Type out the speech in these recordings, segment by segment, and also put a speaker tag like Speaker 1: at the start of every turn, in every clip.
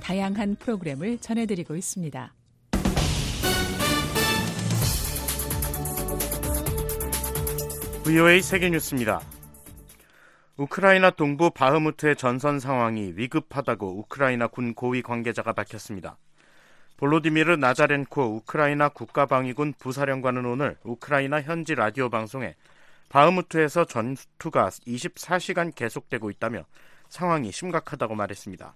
Speaker 1: 다양한 프로그램을 전해드리고 있습니다.
Speaker 2: VOA 세계뉴스입니다. 우크라이나 동부 바흐무트의 전선 상황이 위급하다고 우크라이나 군 고위 관계자가 밝혔습니다. 볼로디미르 나자렌코 우크라이나 국가방위군 부사령관은 오늘 우크라이나 현지 라디오 방송에 바흐무트에서 전투가 24시간 계속되고 있다며 상황이 심각하다고 말했습니다.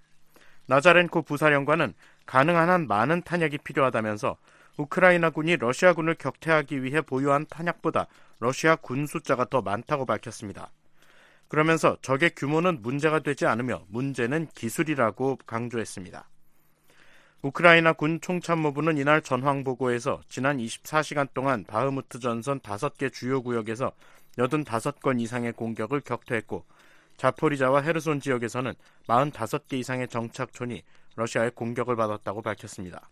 Speaker 2: 나자렌코 부사령관은 가능한 한 많은 탄약이 필요하다면서 우크라이나군이 러시아군을 격퇴하기 위해 보유한 탄약보다 러시아 군 숫자가 더 많다고 밝혔습니다. 그러면서 적의 규모는 문제가 되지 않으며 문제는 기술이라고 강조했습니다. 우크라이나 군 총참모부는 이날 전황 보고에서 지난 24시간 동안 바흐무트 전선 5개 주요 구역에서 85건 이상의 공격을 격퇴했고 자포리자와 헤르손 지역에서는 45개 이상의 정착촌이 러시아의 공격을 받았다고 밝혔습니다.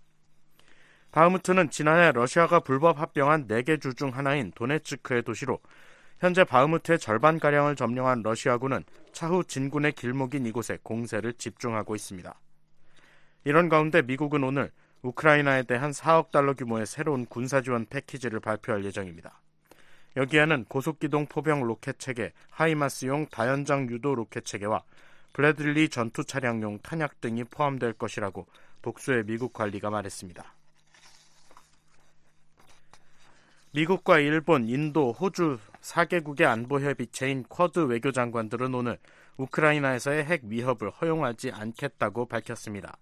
Speaker 2: 바흐무트는 지난해 러시아가 불법 합병한 4개 주 중 하나인 도네츠크의 도시로 현재 바흐무트의 절반가량을 점령한 러시아군은 차후 진군의 길목인 이곳에 공세를 집중하고 있습니다. 이런 가운데 미국은 오늘 우크라이나에 대한 4억 달러 규모의 새로운 군사 지원 패키지를 발표할 예정입니다. 여기에는 고속기동 포병 로켓 체계, 하이마스용 다연장 유도 로켓 체계와 브래들리 전투 차량용 탄약 등이 포함될 것이라고 복수의 미국 관리가 말했습니다. 미국과 일본, 인도, 호주 4개국의 안보 협의체인 쿼드 외교장관들은 오늘 우크라이나에서의 핵 위협을 허용하지 않겠다고 밝혔습니다.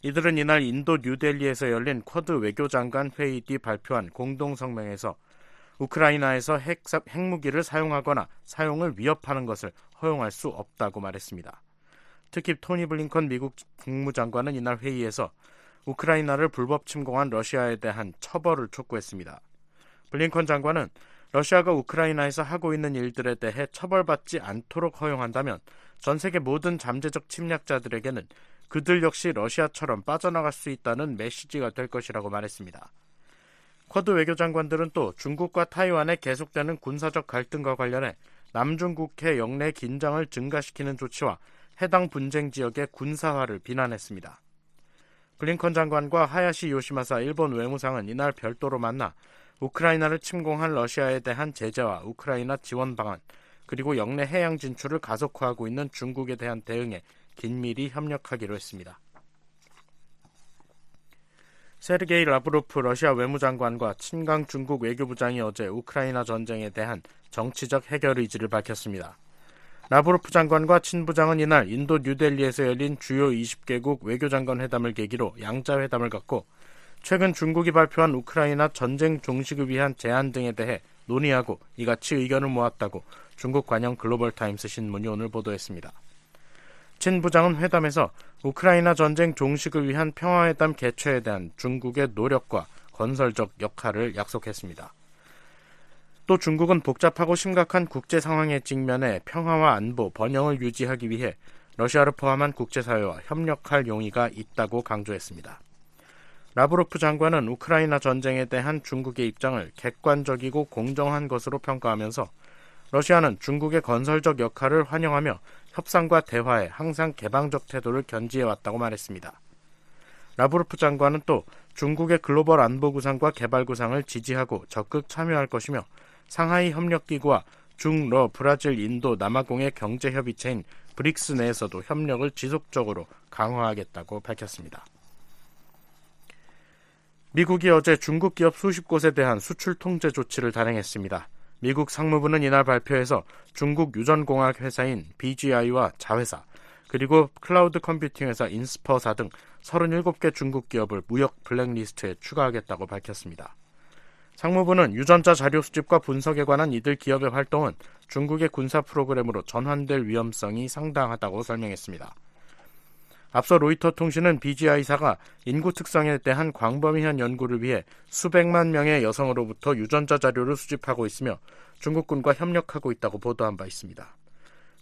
Speaker 2: 이들은 이날 인도 뉴델리에서 열린 쿼드 외교장관 회의 뒤 발표한 공동성명에서 우크라이나에서 핵, 핵무기를 사용하거나 사용을 위협하는 것을 허용할 수 없다고 말했습니다. 특히 토니 블링컨 미국 국무장관은 이날 회의에서 우크라이나를 불법 침공한 러시아에 대한 처벌을 촉구했습니다. 블링컨 장관은 러시아가 우크라이나에서 하고 있는 일들에 대해 처벌받지 않도록 허용한다면 전 세계 모든 잠재적 침략자들에게는 그들 역시 러시아처럼 빠져나갈 수 있다는 메시지가 될 것이라고 말했습니다. 쿼드 외교장관들은 또 중국과 타이완의 계속되는 군사적 갈등과 관련해 남중국해 영내 긴장을 증가시키는 조치와 해당 분쟁 지역의 군사화를 비난했습니다. 블링컨 장관과 하야시 요시마사 일본 외무상은 이날 별도로 만나 우크라이나를 침공한 러시아에 대한 제재와 우크라이나 지원 방안, 그리고 영내 해양 진출을 가속화하고 있는 중국에 대한 대응에 긴밀히 협력하기로 했습니다. 세르게이 라브로프 러시아 외무장관과 친강 중국 외교부장이 어제 우크라이나 전쟁에 대한 정치적 해결 의지를 밝혔습니다. 라브로프 장관과 친 부장은 이날 인도 뉴델리에서 열린 주요 20개국 외교장관 회담을 계기로 양자 회담을 갖고 최근 중국이 발표한 우크라이나 전쟁 종식을 위한 제안 등에 대해 논의하고 이같이 의견을 모았다고 중국 관영 글로벌 타임스 신문이 오늘 보도했습니다. 친 부장은 회담에서 우크라이나 전쟁 종식을 위한 평화회담 개최에 대한 중국의 노력과 건설적 역할을 약속했습니다. 또 중국은 복잡하고 심각한 국제 상황에 직면해 평화와 안보, 번영을 유지하기 위해 러시아를 포함한 국제사회와 협력할 용의가 있다고 강조했습니다. 라브로프 장관은 우크라이나 전쟁에 대한 중국의 입장을 객관적이고 공정한 것으로 평가하면서 러시아는 중국의 건설적 역할을 환영하며 협상과 대화에 항상 개방적 태도를 견지해 왔다고 말했습니다. 라브로프 장관은 또 중국의 글로벌 안보 구상과 개발 구상을 지지하고 적극 참여할 것이며 상하이 협력기구와 중러 브라질 인도 남아공의 경제 협의체인 브릭스 내에서도 협력을 지속적으로 강화하겠다고 밝혔습니다. 미국이 어제 중국 기업 수십 곳에 대한 수출 통제 조치를 단행했습니다. 미국 상무부는 이날 발표에서 중국 유전공학 회사인 BGI와 자회사, 그리고 클라우드 컴퓨팅 회사 인스퍼사 등 37개 중국 기업을 무역 블랙리스트에 추가하겠다고 밝혔습니다. 상무부는 유전자 자료 수집과 분석에 관한 이들 기업의 활동은 중국의 군사 프로그램으로 전환될 위험성이 상당하다고 설명했습니다. 앞서 로이터 통신은 BGI사가 인구 특성에 대한 광범위한 연구를 위해 수백만 명의 여성으로부터 유전자 자료를 수집하고 있으며 중국군과 협력하고 있다고 보도한 바 있습니다.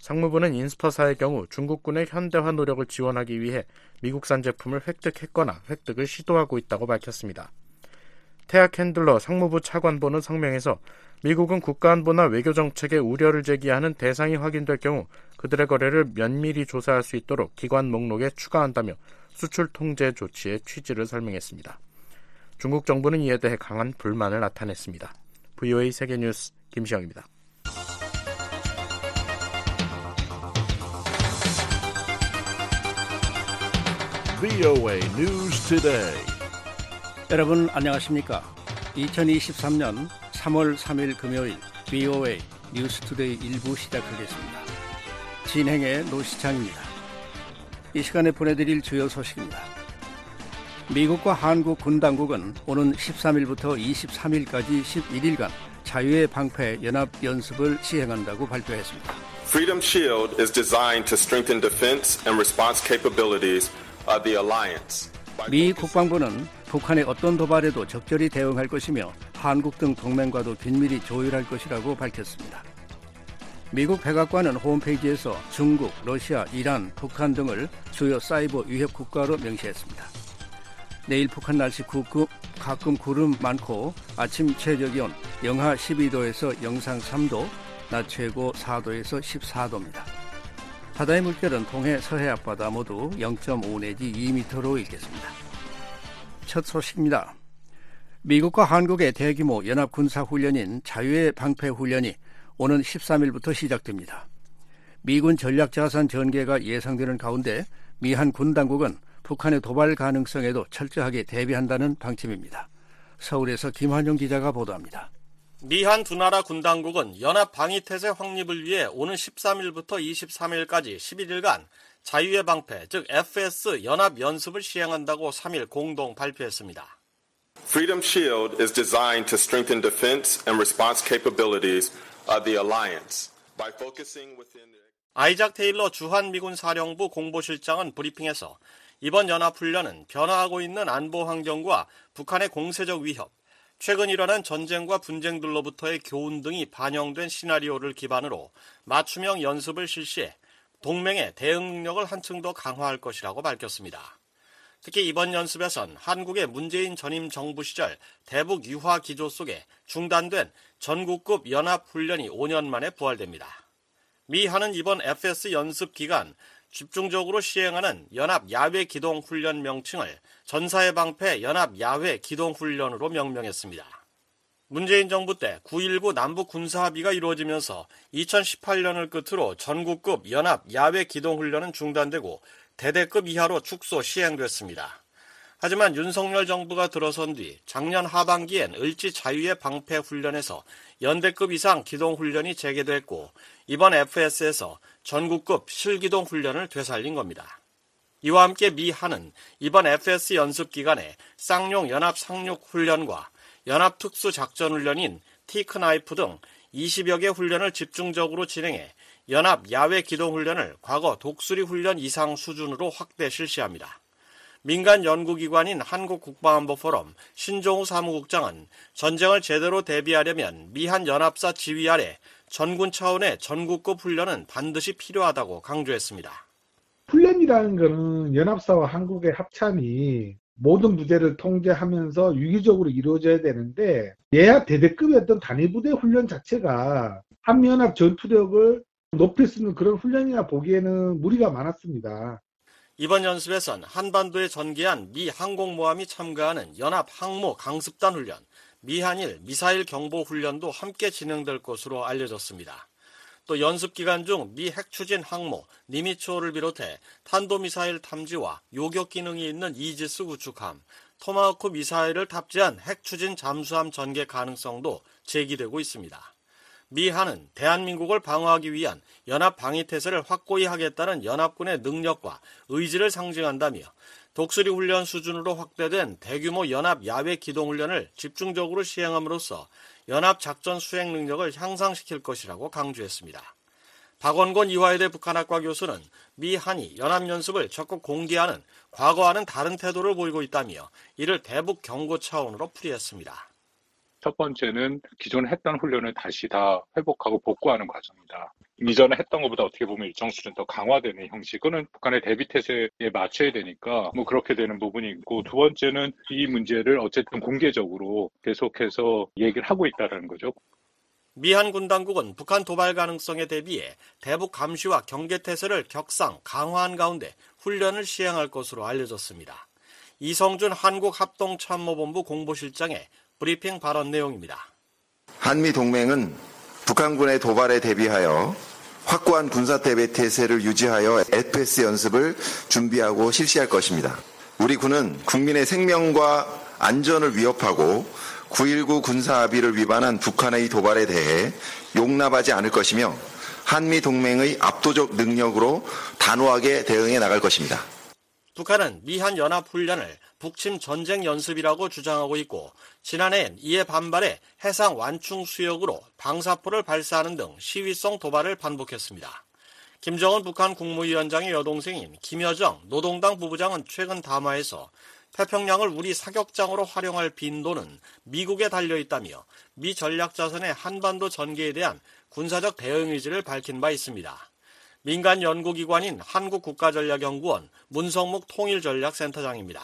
Speaker 2: 상무부는 인스퍼사의 경우 중국군의 현대화 노력을 지원하기 위해 미국산 제품을 획득했거나 획득을 시도하고 있다고 밝혔습니다. 태학 핸들러 상무부 차관보는 성명에서 미국은 국가안보나 외교정책에 우려를 제기하는 대상이 확인될 경우 그들의 거래를 면밀히 조사할 수 있도록 기관 목록에 추가한다며 수출 통제 조치의 취지를 설명했습니다. 중국 정부는 이에 대해 강한 불만을 나타냈습니다. VOA 세계뉴스 김시영입니다.
Speaker 3: 여러분 안녕하십니까? 2023년 3월 3일 금요일 VOA 뉴스투데이 일부 시작하겠습니다. 진행의 노시창입니다. 이 시간에 보내드릴 주요 소식입니다. 미국과 한국 군 당국은 오는 13일부터 23일까지 11일간 자유의 방패 연합 연습을 시행한다고 발표했습니다.
Speaker 4: Freedom Shield is designed to strengthen defense and response capabilities of the alliance.
Speaker 3: 미 국방부는 북한의 어떤 도발에도 적절히 대응할 것이며 한국 등 동맹과도 긴밀히 조율할 것이라고 밝혔습니다. 미국 백악관은 홈페이지에서 중국, 러시아, 이란, 북한 등을 주요 사이버 위협 국가로 명시했습니다. 내일 북한 날씨 구급, 가끔 구름 많고 아침 최저 기온 영하 12도에서 영상 3도, 낮 최고 4도에서 14도입니다. 바다의 물결은 동해 서해 앞바다 모두 0.5 내지 2m로 일겠습니다. 첫 소식입니다. 미국과 한국의 대규모 연합 군사 훈련인 자유의 방패 훈련이 오는 13일부터 시작됩니다. 미군 전략자산 전개가 예상되는 가운데 미한 군 당국은 북한의 도발 가능성에도 철저하게 대비한다는 방침입니다. 서울에서 김환용 기자가 보도합니다.
Speaker 5: 미한 두 나라 군 당국은 연합 방위태세 확립을 위해 오는 13일부터 23일까지 11일간 자유의 방패, 즉 FS 연합 연습을 시행한다고 3일 공동 발표했습니다.
Speaker 4: Freedom Shield is designed to strengthen defense and response capabilities of the alliance by focusing within the
Speaker 5: 아이작 테일러 주한 미군 사령부 공보실장은 브리핑에서 이번 연합훈련은 변화하고 있는 안보 환경과 북한의 공세적 위협, 최근 일어난 전쟁과 분쟁들로부터의 교훈 등이 반영된 시나리오를 기반으로 맞춤형 연습을 실시해 동맹의 대응 능력을 한층 더 강화할 것이라고 밝혔습니다. 특히 이번 연습에선 한국의 문재인 전임 정부 시절 대북 유화 기조 속에 중단된 전국급 연합 훈련이 5년 만에 부활됩니다. 미한은 이번 FS 연습 기간 집중적으로 시행하는 연합 야외 기동 훈련 명칭을 전사의 방패 연합 야외 기동 훈련으로 명명했습니다. 문재인 정부 때 9.19 남북 군사합의가 이루어지면서 2018년을 끝으로 전국급 연합 야외 기동 훈련은 중단되고 대대급 이하로 축소 시행됐습니다. 하지만 윤석열 정부가 들어선 뒤 작년 하반기엔 을지 자유의 방패 훈련에서 연대급 이상 기동 훈련이 재개됐고 이번 FS에서 전국급 실기동 훈련을 되살린 겁니다. 이와 함께 미 한은 이번 FS 연습 기간에 쌍용 연합 상륙 훈련과 연합 특수 작전 훈련인 티크나이프 등 20여 개 훈련을 집중적으로 진행해 연합 야외 기동 훈련을 과거 독수리 훈련 이상 수준으로 확대 실시합니다. 민간 연구기관인 한국국방안보 포럼 신종우 사무국장은 전쟁을 제대로 대비하려면 미한 연합사 지휘 아래 전군 차원의 전국급 훈련은 반드시 필요하다고 강조했습니다.
Speaker 6: 훈련이라는 거는 연합사와 한국의 합참이 모든 부대를 통제하면서 유기적으로 이루어져야 되는데 예하 대대급의 어떤 단위 부대 훈련 자체가 한미연합 전투력을 높일 수 있는 그런 훈련이나 보기에는 무리가 많았습니다.
Speaker 5: 이번 연습에선 한반도에 전개한 미 항공모함이 참가하는 연합 항모 강습단 훈련, 미한일 미사일 경보 훈련도 함께 진행될 것으로 알려졌습니다. 또 연습 기간 중 미 핵추진 항모 니미초를 비롯해 탄도미사일 탐지와 요격 기능이 있는 이지스 구축함, 토마호크 미사일을 탑재한 핵추진 잠수함 전개 가능성도 제기되고 있습니다. 미한은 대한민국을 방어하기 위한 연합 방위 태세를 확고히 하겠다는 연합군의 능력과 의지를 상징한다며 독수리 훈련 수준으로 확대된 대규모 연합 야외 기동 훈련을 집중적으로 시행함으로써 연합 작전 수행 능력을 향상시킬 것이라고 강조했습니다. 박원곤 이화여대 북한학과 교수는 미 한이 연합 연습을 적극 공개하는 과거와는 다른 태도를 보이고 있다며 이를 대북 경고 차원으로 풀이했습니다.
Speaker 7: 첫 번째는 기존에 했던 훈련을 다시 다 회복하고 복구하는 과정이다. 이전에 했던 것보다 어떻게 보면 일정 수준 더 강화되는 형식. 그거는 북한의 대비 태세에 맞춰야 되니까 뭐 그렇게 되는 부분이 있고 두 번째는 이 문제를 어쨌든 공개적으로 계속해서 얘기를 하고 있다는 거죠.
Speaker 5: 미한 군 당국은 북한 도발 가능성에 대비해 대북 감시와 경계 태세를 격상 강화한 가운데 훈련을 시행할 것으로 알려졌습니다. 이성준 한국합동참모본부 공보실장의 브리핑 발언 내용입니다.
Speaker 8: 한미 동맹은 북한군의 도발에 대비하여 확고한 군사 대비 태세를 유지하여 FS 연습을 준비하고 실시할 것입니다. 우리 군은 국민의 생명과 안전을 위협하고 9.19 군사 합의를 위반한 북한의 도발에 대해 용납하지 않을 것이며 한미 동맹의 압도적 능력으로 단호하게 대응해 나갈 것입니다.
Speaker 5: 북한은 미한 연합 훈련을 북침 전쟁 연습이라고 주장하고 있고 지난해엔 이에 반발해 해상 완충 수역으로 방사포를 발사하는 등 시위성 도발을 반복했습니다. 김정은 북한 국무위원장의 여동생인 김여정 노동당 부부장은 최근 담화에서 태평양을 우리 사격장으로 활용할 빈도는 미국에 달려 있다며 미 전략 자산의 한반도 전개에 대한 군사적 대응 의지를 밝힌 바 있습니다. 민간 연구기관인 한국국가전략연구원 문성목 통일전략센터장입니다.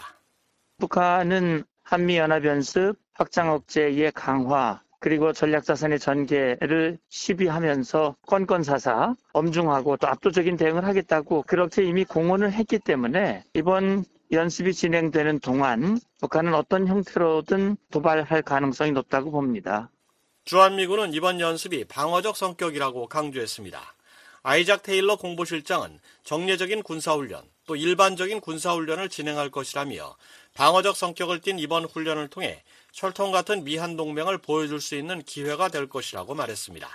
Speaker 9: 북한은 한미연합연습, 확장 억제의 강화, 그리고 전략자산의 전개를 시비하면서 건건사사 엄중하고 또 압도적인 대응을 하겠다고 그렇게 이미 공언을 했기 때문에 이번 연습이 진행되는 동안 북한은 어떤 형태로든 도발할 가능성이 높다고 봅니다.
Speaker 5: 주한미군은 이번 연습이 방어적 성격이라고 강조했습니다. 아이작 테일러 공보실장은 정례적인 군사훈련, 또 일반적인 군사훈련을 진행할 것이라며 방어적 성격을 띤 이번 훈련을 통해 철통 같은 미한 동맹을 보여줄 수 있는 기회가 될 것이라고 말했습니다.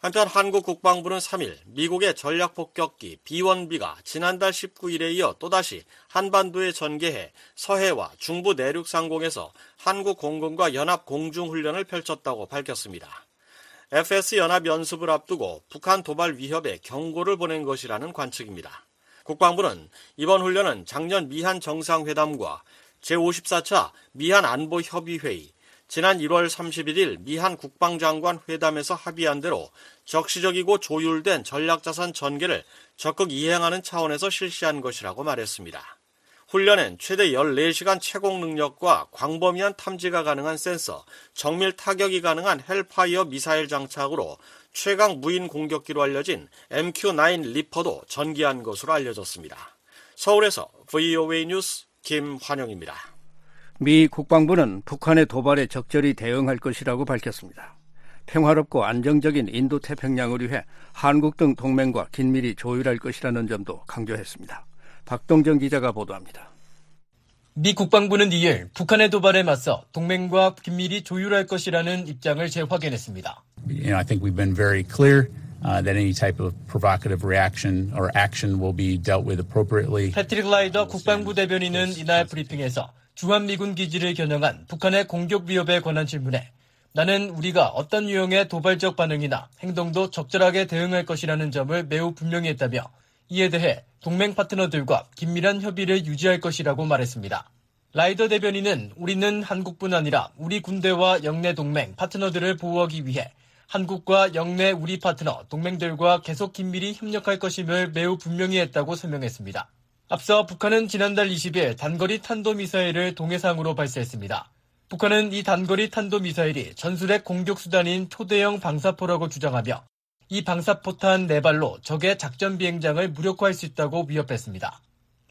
Speaker 5: 한편 한국 국방부는 3일 미국의 전략 폭격기 B-1B가 지난달 19일에 이어 또다시 한반도에 전개해 서해와 중부 내륙 상공에서 한국 공군과 연합 공중 훈련을 펼쳤다고 밝혔습니다. FS 연합 연습을 앞두고 북한 도발 위협에 경고를 보낸 것이라는 관측입니다. 국방부는 이번 훈련은 작년 미한 정상회담과 제54차 미한 안보협의회의, 지난 1월 31일 미한 국방장관 회담에서 합의한 대로 적시적이고 조율된 전략자산 전개를 적극 이행하는 차원에서 실시한 것이라고 말했습니다. 훈련엔 최대 14시간 채공 능력과 광범위한 탐지가 가능한 센서, 정밀 타격이 가능한 헬파이어 미사일 장착으로 최강 무인 공격기로 알려진 MQ-9 리퍼도 전개한 것으로 알려졌습니다. 서울에서 VOA 뉴스 김환영입니다.
Speaker 3: 미 국방부는 북한의 도발에 적절히 대응할 것이라고 밝혔습니다. 평화롭고 안정적인 인도 태평양을 위해 한국 등 동맹과 긴밀히 조율할 것이라는 점도 강조했습니다. 박동정 기자가 보도합니다.
Speaker 10: 미 국방부는 2일 북한의 도발에 맞서 동맹과 긴밀히 조율할 것이라는 입장을 재확인했습니다.
Speaker 11: You know, I think we've been very clear uh, that any type of provocative reaction or action will be dealt with appropriately.
Speaker 10: 패트릭 라이더 국방부 대변인은 이날 브리핑에서 주한미군 기지를 겨냥한 북한의 공격 위협에 관한 질문에 나는 우리가 어떤 유형의 도발적 반응이나 행동도 적절하게 대응할 것이라는 점을 매우 분명히 했다며 이에 대해 동맹 파트너들과 긴밀한 협의를 유지할 것이라고 말했습니다. 라이더 대변인은 우리는 한국뿐 아니라 우리 군대와 영내 동맹 파트너들을 보호하기 위해 한국과 영내 우리 파트너 동맹들과 계속 긴밀히 협력할 것임을 매우 분명히 했다고 설명했습니다. 앞서 북한은 지난달 20일 단거리 탄도미사일을 동해상으로 발사했습니다. 북한은 이 단거리 탄도미사일이 전술핵 공격수단인 초대형 방사포라고 주장하며 이 방사포탄 4발로 적의 작전 비행장을 무력화할 수 있다고 위협했습니다.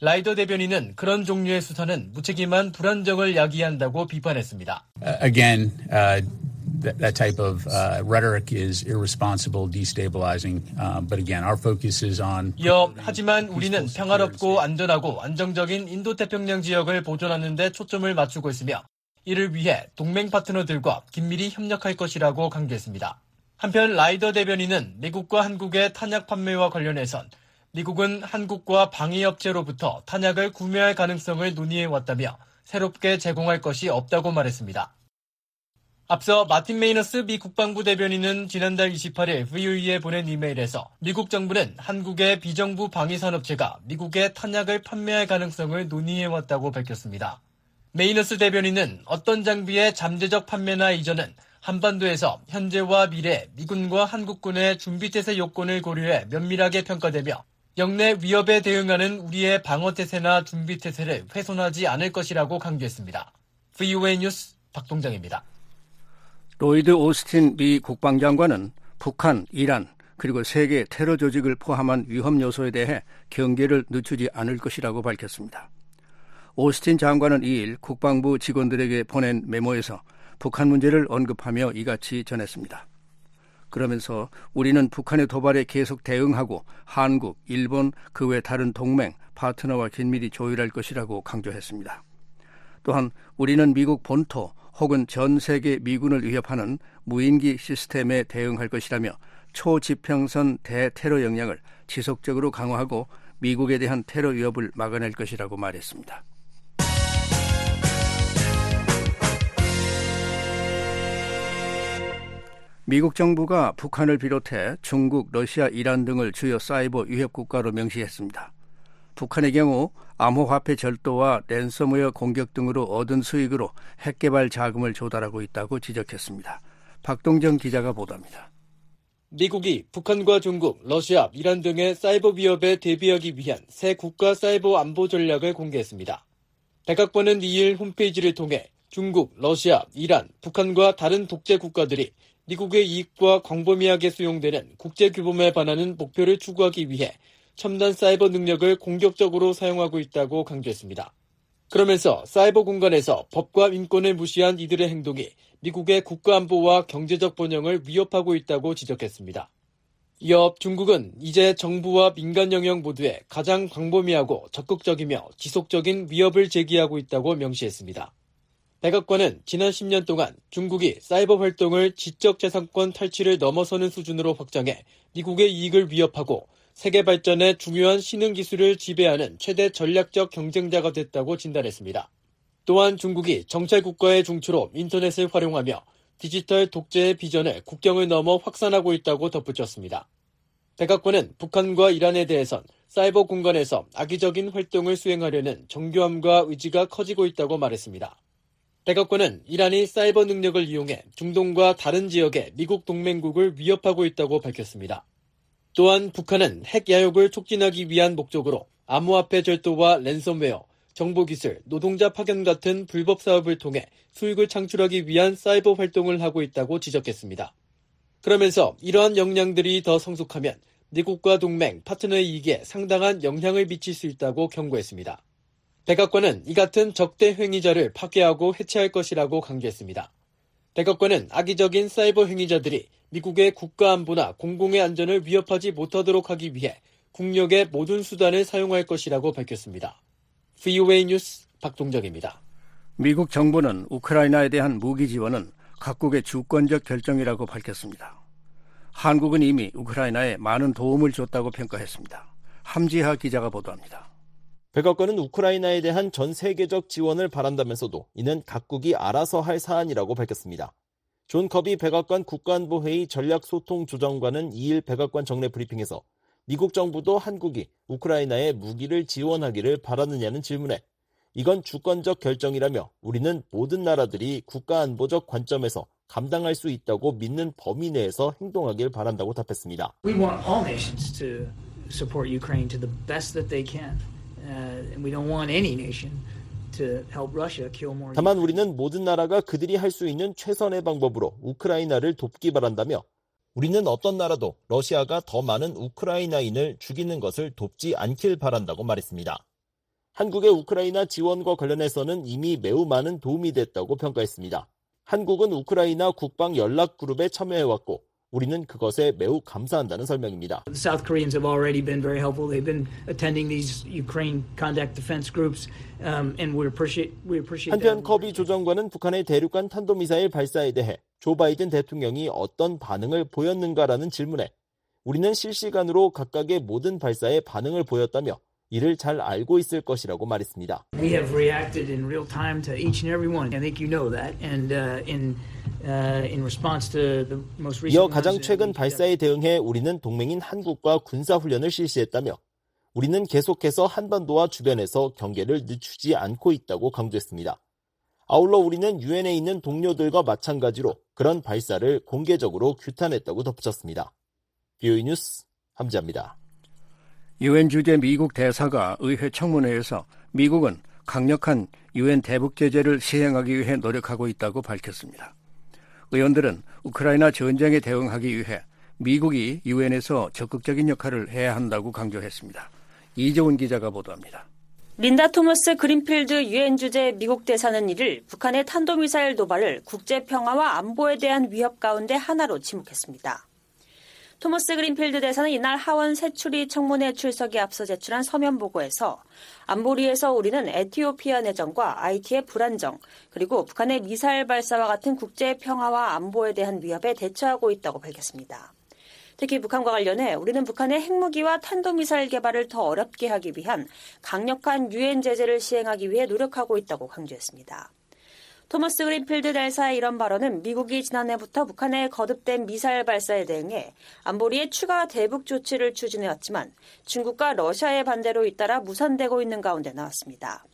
Speaker 10: 라이더 대변인은 그런 종류의 수사는 무책임한 불안정을 야기한다고 비판했습니다.
Speaker 11: Uh, again, uh, that, that type of uh, rhetoric is irresponsible, destabilizing. Uh, but again, our focus is on.
Speaker 10: 이어 하지만 우리는 평화롭고 안전하고 안정적인 인도 태평양 지역을 보존하는 데 초점을 맞추고 있으며 이를 위해 동맹 파트너들과 긴밀히 협력할 것이라고 강조했습니다. 한편 라이더 대변인은 미국과 한국의 탄약 판매와 관련해선 미국은 한국과 방위업체로부터 탄약을 구매할 가능성을 논의해 왔다며 새롭게 제공할 것이 없다고 말했습니다. 앞서 마틴 메이너스 미 국방부 대변인은 지난달 28일 VOE에 보낸 이메일에서 미국 정부는 한국의 비정부 방위산업체가 미국에 탄약을 판매할 가능성을 논의해왔다고 밝혔습니다. 메이너스 대변인은 어떤 장비의 잠재적 판매나 이전은 한반도에서 현재와 미래 미군과 한국군의 준비태세 요건을 고려해 면밀하게 평가되며 역내 위협에 대응하는 우리의 방어태세나 준비태세를 훼손하지 않을 것이라고 강조했습니다. VOA 뉴스 박동정입니다.
Speaker 3: 로이드 오스틴 미 국방장관은 북한, 이란, 그리고 세계 테러 조직을 포함한 위험 요소에 대해 경계를 늦추지 않을 것이라고 밝혔습니다. 오스틴 장관은 2일 국방부 직원들에게 보낸 메모에서 북한 문제를 언급하며 이같이 전했습니다. 그러면서 우리는 북한의 도발에 계속 대응하고 한국, 일본, 그 외 다른 동맹, 파트너와 긴밀히 조율할 것이라고 강조했습니다. 또한 우리는 미국 본토 혹은 전 세계 미군을 위협하는 무인기 시스템에 대응할 것이라며 초지평선 대테러 역량을 지속적으로 강화하고 미국에 대한 테러 위협을 막아낼 것이라고 말했습니다. 미국 정부가 북한을 비롯해 중국, 러시아, 이란 등을 주요 사이버 위협 국가로 명시했습니다. 북한의 경우 암호화폐 절도와 랜섬웨어 공격 등으로 얻은 수익으로 핵개발 자금을 조달하고 있다고 지적했습니다. 박동정 기자가 보도합니다.
Speaker 10: 미국이 북한과 중국, 러시아, 이란 등의 사이버 위협에 대비하기 위한 새 국가 사이버 안보 전략을 공개했습니다. 백악관은 2일 홈페이지를 통해 중국, 러시아, 이란, 북한과 다른 독재 국가들이 미국의 이익과 광범위하게 수용되는 국제 규범에 반하는 목표를 추구하기 위해 첨단 사이버 능력을 공격적으로 사용하고 있다고 강조했습니다. 그러면서 사이버 공간에서 법과 인권을 무시한 이들의 행동이 미국의 국가 안보와 경제적 번영을 위협하고 있다고 지적했습니다. 이어 중국은 이제 정부와 민간 영역 모두에 가장 광범위하고 적극적이며 지속적인 위협을 제기하고 있다고 명시했습니다. 백악관은 지난 10년 동안 중국이 사이버 활동을 지적재산권 탈취를 넘어서는 수준으로 확장해 미국의 이익을 위협하고 세계 발전의 중요한 신흥 기술을 지배하는 최대 전략적 경쟁자가 됐다고 진단했습니다. 또한 중국이 정찰 국가의 중추로 인터넷을 활용하며 디지털 독재의 비전을 국경을 넘어 확산하고 있다고 덧붙였습니다. 백악관은 북한과 이란에 대해선 사이버 공간에서 악의적인 활동을 수행하려는 정교함과 의지가 커지고 있다고 말했습니다. 백악관은 이란이 사이버 능력을 이용해 중동과 다른 지역의 미국 동맹국을 위협하고 있다고 밝혔습니다. 또한 북한은 핵 야욕을 촉진하기 위한 목적으로 암호화폐 절도와 랜섬웨어, 정보기술, 노동자 파견 같은 불법 사업을 통해 수익을 창출하기 위한 사이버 활동을 하고 있다고 지적했습니다. 그러면서 이러한 역량들이 더 성숙하면 미국과 동맹, 파트너의 이익에 상당한 영향을 미칠 수 있다고 경고했습니다. 백악관은 이 같은 적대 행위자를 파괴하고 해체할 것이라고 강조했습니다. 백악관은 악의적인 사이버 행위자들이 미국의 국가 안보나 공공의 안전을 위협하지 못하도록 하기 위해 국력의 모든 수단을 사용할 것이라고 밝혔습니다. VOA 뉴스 박동정입니다.
Speaker 3: 미국 정부는 우크라이나에 대한 무기 지원은 각국의 주권적 결정이라고 밝혔습니다. 한국은 이미 우크라이나에 많은 도움을 줬다고 평가했습니다. 함지하 기자가 보도합니다.
Speaker 12: 백악관은 우크라이나에 대한 전 세계적 지원을 바란다면서도 이는 각국이 알아서 할 사안이라고 밝혔습니다. 존 커비 백악관 국가안보회의 전략소통조정관은 2일 백악관 정례 브리핑에서 미국 정부도 한국이 우크라이나에 무기를 지원하기를 바라느냐는 질문에 이건 주권적 결정이라며 우리는 모든 나라들이 국가안보적 관점에서 감당할 수 있다고 믿는 범위 내에서 행동하길 바란다고 답했습니다.
Speaker 13: We want all nations to support Ukraine to the best that they can.
Speaker 12: 다만 우리는 모든 나라가 그들이 할 수 있는 최선의 방법으로 우크라이나를 돕기 바란다며 우리는 어떤 나라도 러시아가 더 많은 우크라이나인을 죽이는 것을 돕지 않길 바란다고 말했습니다. 한국의 우크라이나 지원과 관련해서는 이미 매우 많은 도움이 됐다고 평가했습니다. 한국은 우크라이나 국방 연락 그룹에 참여해왔고 우리는 그것에 매우 감사한다는 설명입니다.
Speaker 13: The South Koreans have already been very helpful. They've been attending these Ukraine contact defense groups, um, and we appreciate we appreciate
Speaker 12: 한편. 커비 조정관은 북한의 대륙간 탄도미사일 발사에 대해 조 바이든 대통령이 어떤 반응을 보였는가라는 질문에 우리는 실시간으로 각각의 모든 발사에 반응을 보였다며 이를 잘 알고 있을 것이라고 말했습니다.
Speaker 13: We have reacted in real time to each and every one. I think you know that. And uh, in uh, in response to the most recent
Speaker 12: 이어 가장
Speaker 13: uh,
Speaker 12: 최근 발사에 대응해 우리는 동맹인 한국과 군사훈련을 실시했다며 우리는 계속해서 한반도와 주변에서 경계를 늦추지 않고 있다고 강조했습니다. 아울러 우리는 유엔에 있는 동료들과 마찬가지로 그런 발사를 공개적으로 규탄했다고 덧붙였습니다. 비오이 뉴스 함지합니다.
Speaker 3: 유엔 주재 미국 대사가 의회 청문회에서 미국은 강력한 유엔 대북 제재를 시행하기 위해 노력하고 있다고 밝혔습니다. 의원들은 우크라이나 전쟁에 대응하기 위해 미국이 유엔에서 적극적인 역할을 해야 한다고 강조했습니다. 이재훈 기자가 보도합니다.
Speaker 14: 린다 토머스 그린필드 유엔 주재 미국 대사는 1일 북한의 탄도미사일 도발을 국제 평화와 안보에 대한 위협 가운데 하나로 지목했습니다. 토머스 그린필드 대사는 이날 하원 세출위 청문회 출석에 앞서 제출한 서면 보고에서 안보리에서 우리는 에티오피아 내정과 IT의 불안정 그리고 북한의 미사일 발사와 같은 국제 평화와 안보에 대한 위협에 대처하고 있다고 밝혔습니다. 특히 북한과 관련해 우리는 북한의 핵무기와 탄도미사일 개발을 더 어렵게 하기 위한 강력한 유엔 제재를 시행하기 위해 노력하고 있다고 강조했습니다. 토머스 그린필드 대사의 이런 발언은 미국이 지난해부터 북한의 거듭된 미사일 발사에 대응해 안보리의 추가 대북 조치를 추진해왔지만 중국과 러시아의 반대로 잇따라 무산되고 있는 가운데 나왔습니다.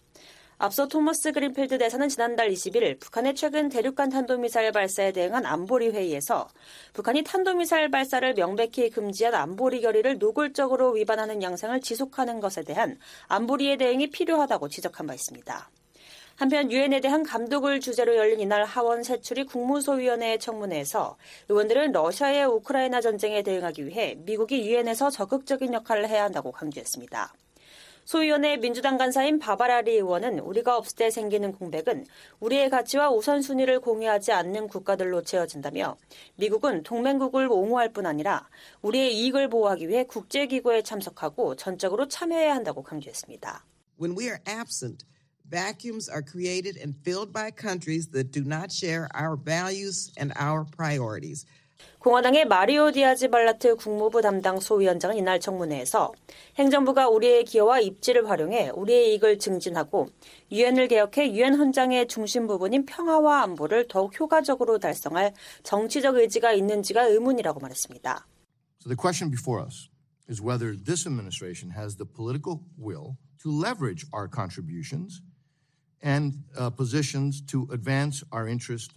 Speaker 14: 앞서 토머스 그린필드 대사는 지난달 20일 북한의 최근 대륙간 탄도미사일 발사에 대응한 안보리 회의에서 북한이 탄도미사일 발사를 명백히 금지한 안보리 결의를 노골적으로 위반하는 양상을 지속하는 것에 대한 안보리의 대응이 필요하다고 지적한 바 있습니다. 한편 유엔에 대한 감독을 주제로 열린 이날 하원 세출이 국무소위원회 청문회에서 의원들은 러시아의 우크라이나 전쟁에 대응하기 위해 미국이 유엔에서 적극적인 역할을 해야 한다고 강조했습니다. 소위원회 민주당 간사인 바바라리 의원은 우리가 없을 때 생기는 공백은 우리의 가치와 우선순위를 공유하지 않는 국가들로 채워진다며 미국은 동맹국을 옹호할 뿐 아니라 우리의 이익을 보호하기 위해 국제기구에 참석하고 전적으로 참여해야 한다고 강조했습니다.
Speaker 15: When we are absent, vacuums are created and filled by countries that do not share our values and our priorities.
Speaker 14: 공화당의 마리오 디아즈 발라트 국무부 담당 소위원장은 이날 청문회에서 행정부가 우리의 기여와 입지를 활용해 우리의 이익을 증진하고 유엔을 개혁해 유엔 헌장의 중심 부분인 평화와 안보를 더욱 효과적으로 달성할 정치적 의지가 있는지가 의문이라고 말했습니다.
Speaker 16: So the question before us is whether this administration has the political will to leverage our contributions and uh, positions to advance our interest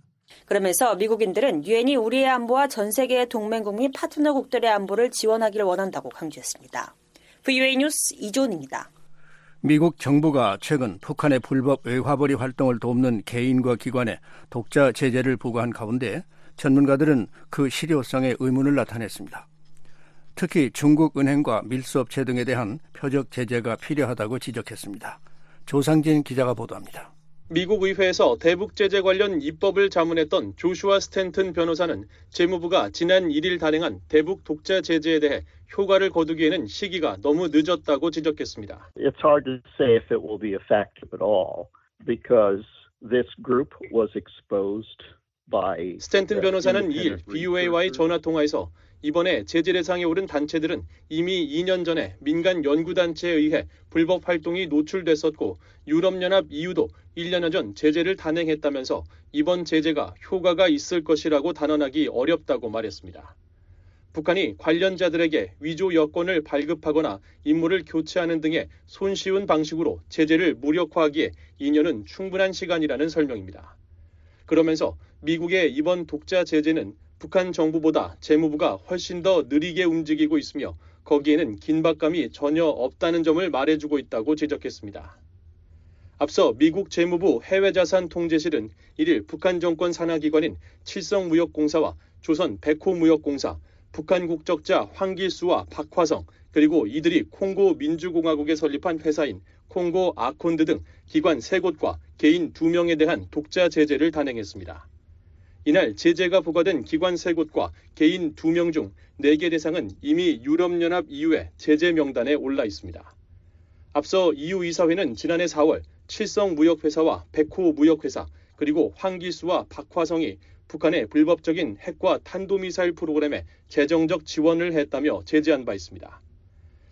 Speaker 14: 그러면서 미국인들은 유엔이 우리의 안보와 전 세계의 동맹국 및 파트너국들의 안보를 지원하기를 원한다고 강조했습니다. VOA 뉴스 이존입니다.
Speaker 3: 미국 정부가 최근 북한의 불법 외화벌이 활동을 돕는 개인과 기관에 독자 제재를 부과한 가운데 전문가들은 그 실효성에 의문을 나타냈습니다. 특히 중국 은행과 밀수업체 등에 대한 표적 제재가 필요하다고 지적했습니다. 조상진 기자가 보도합니다.
Speaker 17: 미국 의회에서 대북 제재 관련 입법을 자문했던 조슈아 스탠튼 변호사는 재무부가 지난 1일 단행한 대북 독자 제재에 대해 효과를 거두기에는 시기가 너무 늦었다고 지적했습니다.
Speaker 18: It's hard to say if it will be effective at all because this group was exposed by
Speaker 17: 스탠튼 변호사는 2일 BOA와의 전화 통화에서 이번에 제재 대상에 오른 단체들은 이미 2년 전에 민간 연구단체에 의해 불법 활동이 노출됐었고 유럽연합 EU도 1년여 전 제재를 단행했다면서 이번 제재가 효과가 있을 것이라고 단언하기 어렵다고 말했습니다. 북한이 관련자들에게 위조 여권을 발급하거나 임무를 교체하는 등의 손쉬운 방식으로 제재를 무력화하기에 2년은 충분한 시간이라는 설명입니다. 그러면서 미국의 이번 독자 제재는 북한 정부보다 재무부가 훨씬 더 느리게 움직이고 있으며 거기에는 긴박감이 전혀 없다는 점을 말해주고 있다고 지적했습니다. 앞서 미국 재무부 해외자산 통제실은 1일 북한 정권 산하기관인 칠성무역공사와 조선 백호무역공사, 북한 국적자 황길수와 박화성, 그리고 이들이 콩고 민주공화국에 설립한 회사인 콩고 아콘드 등 기관 3곳과 개인 2명에 대한 독자 제재를 단행했습니다. 이날 제재가 부과된 기관 3곳과 개인 2명 중 4개 대상은 이미 유럽연합 이후에 제재 명단에 올라 있습니다. 앞서 EU 이사회는 지난해 4월 칠성 무역회사와 백호 무역회사 그리고 황기수와 박화성이 북한의 불법적인 핵과 탄도미사일 프로그램에 재정적 지원을 했다며 제재한 바 있습니다.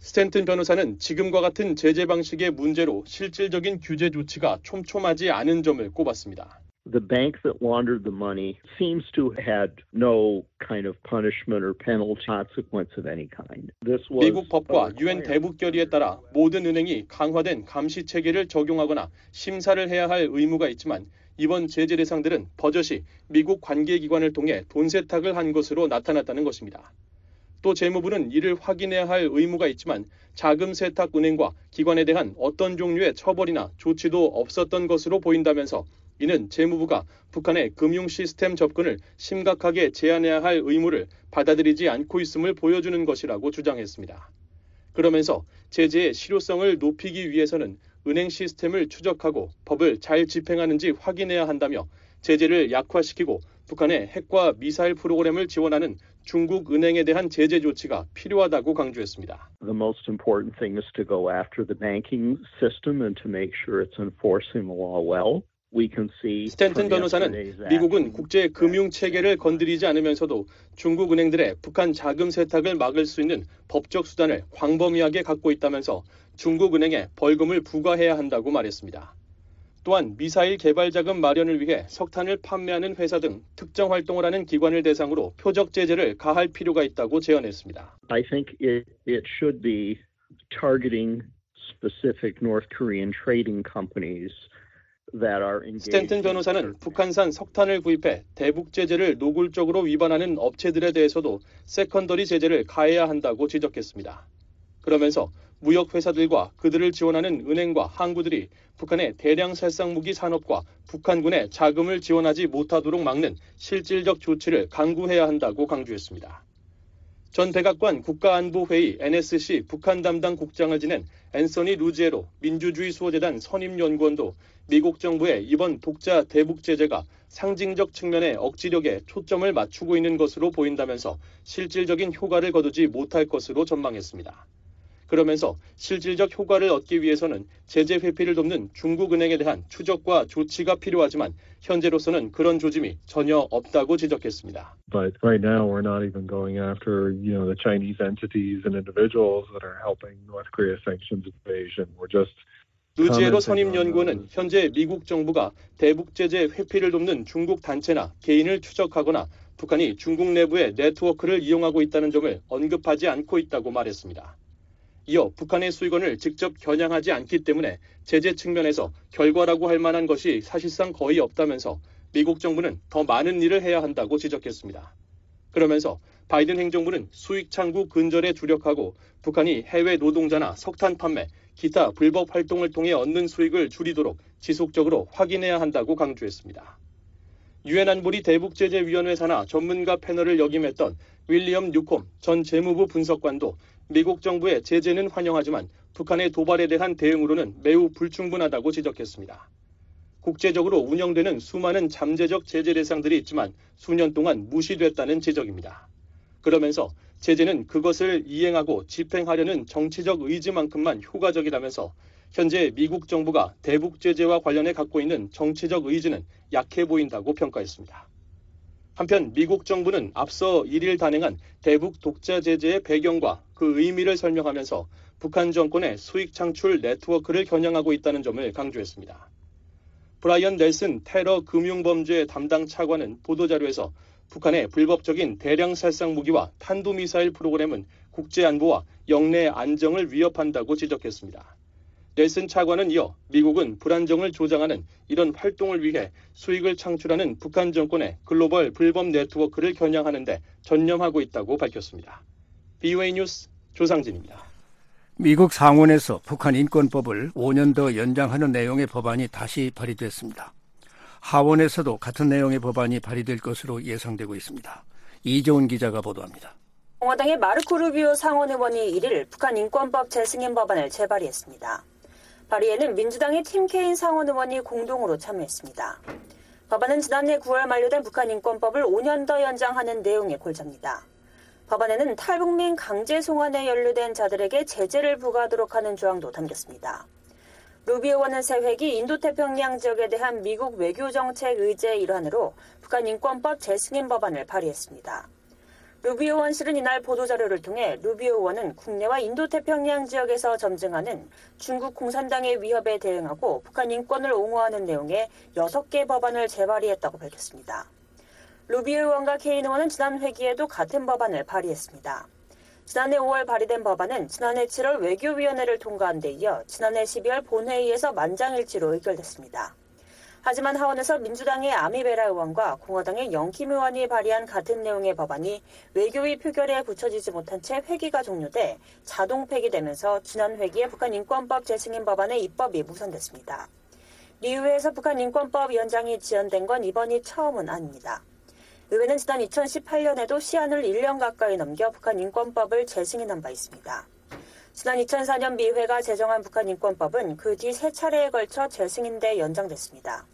Speaker 17: 스탠튼 변호사는 지금과 같은 제재 방식의 문제로 실질적인 규제 조치가 촘촘하지 않은 점을 꼽았습니다.
Speaker 18: The bank that laundered the money seems to have had no kind of punishment or penalty consequence of any kind. This was
Speaker 17: 미국 법과 유엔 대북 결의에 따라 모든 은행이 강화된 감시 체계를 적용하거나 심사를 해야 할 의무가 있지만 이번 제재 대상들은 버젓이 미국 관계기관을 통해 돈 세탁을 한 것으로 나타났다는 것입니다. 또 재무부는 이를 확인해야 할 의무가 있지만 자금 세탁 은행과 기관에 대한 어떤 종류의 처벌이나 조치도 없었던 것으로 보인다면서 이는 재무부가 북한의 금융 시스템 접근을 심각하게 제한해야 할 의무를 받아들이지 않고 있음을 보여주는 것이라고 주장했습니다. 그러면서 제재의 실효성을 높이기 위해서는 은행 시스템을 추적하고 법을 잘 집행하는지 확인해야 한다며 제재를 약화시키고 북한의 핵과 미사일 프로그램을 지원하는 중국 은행에 대한 제재 조치가 필요하다고 강조했습니다.
Speaker 18: The most important thing is to go after the banking system and to make sure it's enforcing the law well.
Speaker 17: 스탠튼 변호사는 미국은 국제 금융 체계를 건드리지 않으면서도 중국 은행들의 북한 자금 세탁을 막을 수 있는 법적 수단을 광범위하게 갖고 있다면서 중국 은행에 벌금을 부과해야 한다고 말했습니다. 또한 미사일 개발 자금 마련을 위해 석탄을 판매하는 회사 등 특정 활동을 하는 기관을 대상으로 표적 제재를 가할 필요가 있다고 제언했습니다.
Speaker 18: I think it, it should be targeting specific North Korean trading companies
Speaker 17: 스탠튼 변호사는 북한산 석탄을 구입해 대북 제재를 노골적으로 위반하는 업체들에 대해서도 secondary 제재를 가해야 한다고 지적했습니다. 그러면서 무역 회사들과 그들을 지원하는 은행과 항구들이 북한의 대량 살상 무기 산업과 북한군의 자금을 지원하지 못하도록 막는 실질적 조치를 강구해야 한다고 강조했습니다. 전 백악관 국가안보회의 NSC 북한 담당 국장을 지낸 앤서니 루지에로 민주주의 수호재단 선임연구원도 미국 정부의 이번 독자 대북 제재가 상징적 측면의 억지력에 초점을 맞추고 있는 것으로 보인다면서 실질적인 효과를 거두지 못할 것으로 전망했습니다. 그러면서 실질적 효과를 얻기 위해서는 제재 회피를 돕는 중국은행에 대한 추적과 조치가 필요하지만 현재로서는 그런 조짐이 전혀 없다고 지적했습니다.
Speaker 19: But right now we're not even going after, you know, the Chinese entities and individuals that are helping North Korea sanctions evasion. We're just
Speaker 17: 루지에로 선임 연구원은 현재 미국 정부가 대북 제재 회피를 돕는 중국 단체나 개인을 추적하거나 북한이 중국 내부의 네트워크를 이용하고 있다는 점을 언급하지 않고 있다고 말했습니다. 이어 북한의 수익원을 직접 겨냥하지 않기 때문에 제재 측면에서 결과라고 할 만한 것이 사실상 거의 없다면서 미국 정부는 더 많은 일을 해야 한다고 지적했습니다. 그러면서 바이든 행정부는 수익 창구 근절에 주력하고 북한이 해외 노동자나 석탄 판매, 기타 불법 활동을 통해 얻는 수익을 줄이도록 지속적으로 확인해야 한다고 강조했습니다. 유엔 안보리 대북제재위원회 산하 전문가 패널을 역임했던 윌리엄 뉴콤 전 재무부 분석관도 미국 정부의 제재는 환영하지만 북한의 도발에 대한 대응으로는 매우 불충분하다고 지적했습니다. 국제적으로 운영되는 수많은 잠재적 제재 대상들이 있지만 수년 동안 무시됐다는 지적입니다. 그러면서 제재는 그것을 이행하고 집행하려는 정치적 의지만큼만 효과적이라면서 현재 미국 정부가 대북 제재와 관련해 갖고 있는 정치적 의지는 약해 보인다고 평가했습니다. 한편 미국 정부는 앞서 1일 단행한 대북 독자 제재의 배경과 그 의미를 설명하면서 북한 정권의 수익 창출 네트워크를 겨냥하고 있다는 점을 강조했습니다. 브라이언 넬슨 테러 금융범죄 담당 차관은 보도자료에서 북한의 불법적인 대량 살상 무기와 탄도미사일 프로그램은 국제 안보와 영내 안정을 위협한다고 지적했습니다. 넬슨 차관은 이어 미국은 불안정을 조장하는 이런 활동을 위해 수익을 창출하는 북한 정권의 글로벌 불법 네트워크를 겨냥하는데 전념하고 있다고 밝혔습니다. BOA 뉴스 조상진입니다.
Speaker 3: 미국 상원에서 북한 인권법을 5년 더 연장하는 내용의 법안이 다시 발의됐습니다. 하원에서도 같은 내용의 법안이 발의될 것으로 예상되고 있습니다. 이재훈 기자가 보도합니다.
Speaker 14: 공화당의 마르코 루비오 상원 의원이 1일 북한 인권법 재승인 법안을 재발의했습니다. 발의에는 민주당의 팀 케인 상원 의원이 공동으로 참여했습니다. 법안은 지난해 9월 만료된 북한 인권법을 5년 더 연장하는 내용의 골자입니다. 법안에는 탈북민 강제 송환에 연루된 자들에게 제재를 부과하도록 하는 조항도 담겼습니다. 루비 의원은 새 회기 인도태평양 지역에 대한 미국 외교정책 의제의 일환으로 북한 인권법 재승인 법안을 발의했습니다. 루비 의원실은 이날 보도자료를 통해 루비 의원은 국내와 인도태평양 지역에서 점증하는 중국 공산당의 위협에 대응하고 북한 인권을 옹호하는 내용의 6개 법안을 재발의했다고 밝혔습니다. 루비 의원과 케인 의원은 지난 회기에도 같은 법안을 발의했습니다. 지난해 5월 발의된 법안은 지난해 7월 외교위원회를 통과한 데 이어 지난해 12월 본회의에서 만장일치로 의결됐습니다. 하지만 하원에서 민주당의 아미베라 의원과 공화당의 영킴 의원이 발의한 같은 내용의 법안이 외교위 표결에 붙여지지 못한 채 회기가 종료돼 자동 폐기되면서 지난 회기에 북한 인권법 재승인 법안의 입법이 무산됐습니다. 리의회에서 북한 인권법 연장이 지연된 건 이번이 처음은 아닙니다. 의회는 지난 2018년에도 시한을 1년 가까이 넘겨 북한 인권법을 재승인한 바 있습니다. 지난 2004년 미회가 제정한 북한 인권법은 그 뒤 세 차례에 걸쳐 재승인돼 연장됐습니다.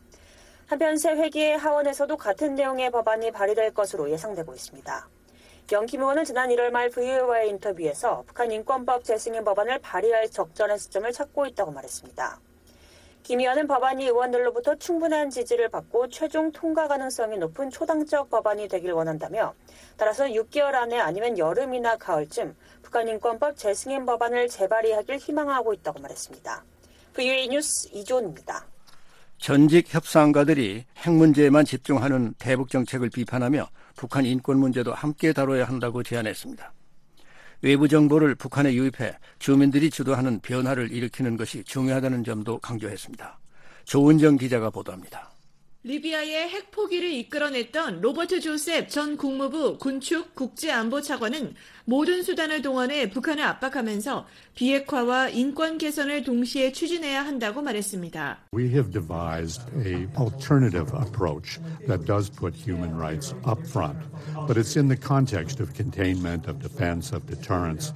Speaker 14: 한편 새 회기의 하원에서도 같은 내용의 법안이 발의될 것으로 예상되고 있습니다. 영김 의원은 지난 1월 말 VOA와의 인터뷰에서 북한 인권법 재승인 법안을 발의할 적절한 시점을 찾고 있다고 말했습니다. 김 의원은 법안이 의원들로부터 충분한 지지를 받고 최종 통과 가능성이 높은 초당적 법안이 되길 원한다며 따라서 6개월 안에 아니면 여름이나 가을쯤 북한 인권법 재승인 법안을 재발의하길 희망하고 있다고 말했습니다. VOA 뉴스 이조은입니다.
Speaker 3: 전직 협상가들이 핵 문제에만 집중하는 대북 정책을 비판하며 북한 인권 문제도 함께 다뤄야 한다고 제안했습니다. 외부 정보를 북한에 유입해 주민들이 주도하는 변화를 일으키는 것이 중요하다는 점도 강조했습니다. 조은정 기자가 보도합니다.
Speaker 20: 리비아의 핵 포기를 이끌어냈던 로버트 조셉 전 국무부 군축 국제안보 차관은 모든 수단을 동원해 북한을 압박하면서 비핵화와 인권 개선을 동시에 추진해야 한다고 말했습니다.
Speaker 21: We have devised a alternative approach that does put human rights up front, but it's in the context of containment, of defense, of deterrence.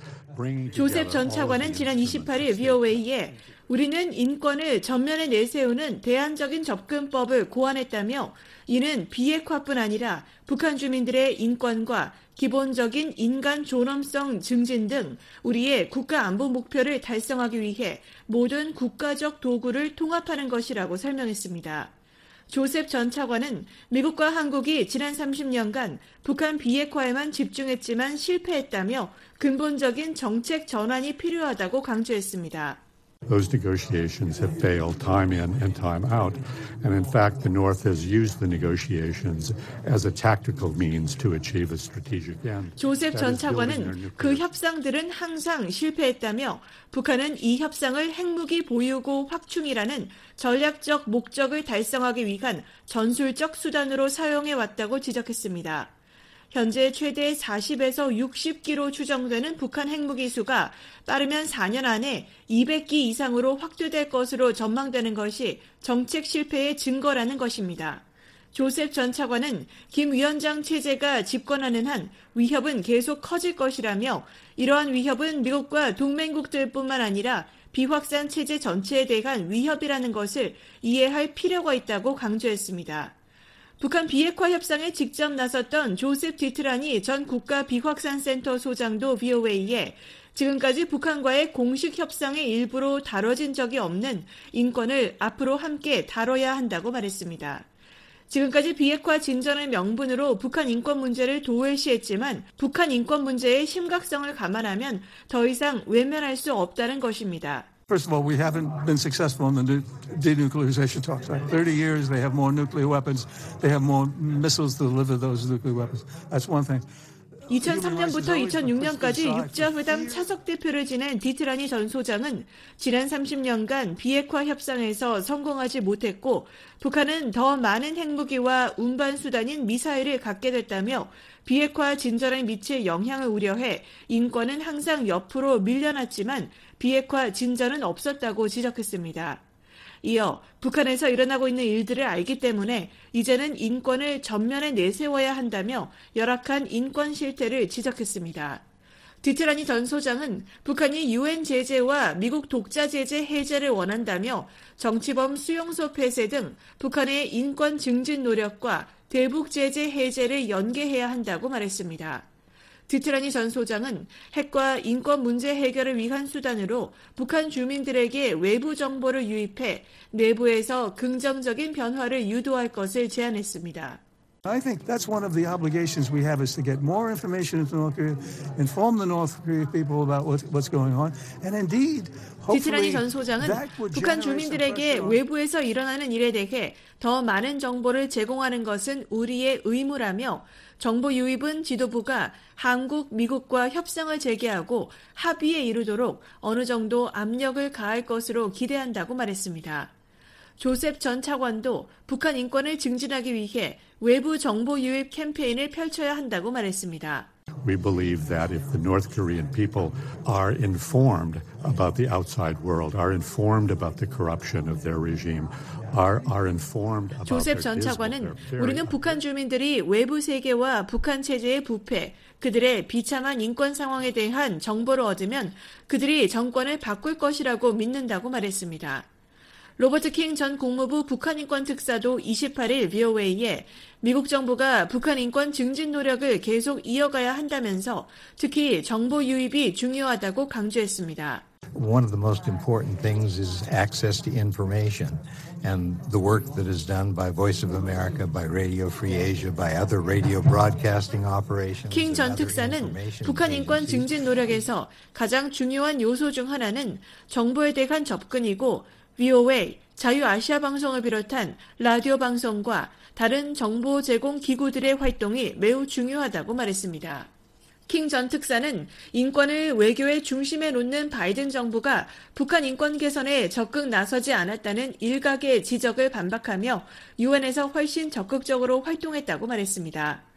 Speaker 20: 조셉 전 차관은 지난 28일 VOA에 우리는 인권을 전면에 내세우는 대안적인 접근법을 고안했다며 이는 비핵화뿐 아니라 북한 주민들의 인권과 기본적인 인간 존엄성 증진 등 우리의 국가 안보 목표를 달성하기 위해 모든 국가적 도구를 통합하는 것이라고 설명했습니다. 조셉 전 차관은 미국과 한국이 지난 30년간 북한 비핵화에만 집중했지만 실패했다며 근본적인 정책 전환이 필요하다고 강조했습니다.
Speaker 21: Those negotiations have failed time in and time out. And in fact, the North has used the negotiations as a tactical means to achieve a strategic end.
Speaker 20: 조셉 전 차관은 그 협상들은 항상 실패했다며 북한은 이 협상을 핵무기 보유고 확충이라는 전략적 목적을 달성하기 위한 전술적 수단으로 사용해 왔다고 지적했습니다. 현재 최대 40에서 60기로 추정되는 북한 핵무기 수가 빠르면 4년 안에 200기 이상으로 확대될 것으로 전망되는 것이 정책 실패의 증거라는 것입니다. 조셉 전 차관은 김 위원장 체제가 집권하는 한 위협은 계속 커질 것이라며 이러한 위협은 미국과 동맹국들뿐만 아니라 비확산 체제 전체에 대한 위협이라는 것을 이해할 필요가 있다고 강조했습니다. 북한 비핵화 협상에 직접 나섰던 조셉 디트라니 전 국가 비확산센터 소장도 VOA에 지금까지 북한과의 공식 협상의 일부로 다뤄진 적이 없는 인권을 앞으로 함께 다뤄야 한다고 말했습니다. 지금까지 비핵화 진전의 명분으로 북한 인권 문제를 도외시했지만 북한 인권 문제의 심각성을 감안하면 더 이상 외면할 수 없다는 것입니다.
Speaker 19: First of all, we haven't been successful in the denuclearization talks. 30 years, they have more nuclear weapons. They have more missiles to deliver those nuclear weapons. That's one thing.
Speaker 20: 2003년부터 2006년까지 육자회담 차석 대표를 지낸 디트라니 전 소장은 지난 30년간 비핵화 협상에서 성공하지 못했고 북한은 더 많은 핵무기와 운반 수단인 미사일을 갖게 됐다며 비핵화 진전에 미칠 영향을 우려해 인권은 항상 옆으로 밀려났지만 비핵화 진전은 없었다고 지적했습니다. 이어 북한에서 일어나고 있는 일들을 알기 때문에 이제는 인권을 전면에 내세워야 한다며 열악한 인권 실태를 지적했습니다. 디트라니 전 소장은 북한이 유엔 제재와 미국 독자 제재 해제를 원한다며 정치범 수용소 폐쇄 등 북한의 인권 증진 노력과 대북 제재 해제를 연계해야 한다고 말했습니다. 디트라니 전 소장은 핵과 인권 문제 해결을 위한 수단으로 북한 주민들에게 외부 정보를 유입해 내부에서 긍정적인 변화를 유도할 것을 제안했습니다.
Speaker 19: I think that's one of the obligations we have is to get more information into North Korea, inform the North Korean people about what, what's going on, and indeed,
Speaker 20: 디트라니 전 소장은 북한 주민들에게 외부에서 일어나는 일에 대해 더 많은 정보를 제공하는 것은 우리의 의무라며 정보 유입은 지도부가 한국, 미국과 협상을 재개하고 합의에 이르도록 어느 정도 압력을 가할 것으로 기대한다고 말했습니다. 조셉 전 차관도 북한 인권을 증진하기 위해 외부 정보 유입 캠페인을 펼쳐야 한다고 말했습니다.
Speaker 21: We believe that if the North Korean people are informed about the outside world, are informed about the corruption of their regime, are, are informed about
Speaker 20: 조셉 전 차관은 우리는 북한 주민들이 외부 세계와 북한 체제의 부패, 그들의 비참한 인권 상황에 대한 정보를 얻으면 그들이 정권을 바꿀 것이라고 믿는다고 말했습니다. 로버트 킹 전 국무부 북한 인권 특사도 28일 VOA에 미국 정부가 북한 인권 증진 노력을 계속 이어가야 한다면서 특히 정보 유입이 중요하다고 강조했습니다.
Speaker 22: One of the most important things is access to information. And the work that is done by Voice of America, by Radio Free Asia, by other radio broadcasting operations.
Speaker 20: 킹전 특사는 북한 인권 증진 노력에서 가장 중요한 요소 중 하나는 정보에 대한 접근이고 VOA, 자유아시아 방송을 비롯한 라디오 방송과 다른 정보 제공 기구들의 활동이 매우 중요하다고 말했습니다. 킹 전 특사는 인권을 외교의 중심에 놓는 바이든 정부가 북한 인권 개선에 적극 나서지 않았다는 일각의 지적을 반박하며 유엔에서 훨씬 적극적으로 활동했다고 말했습니다.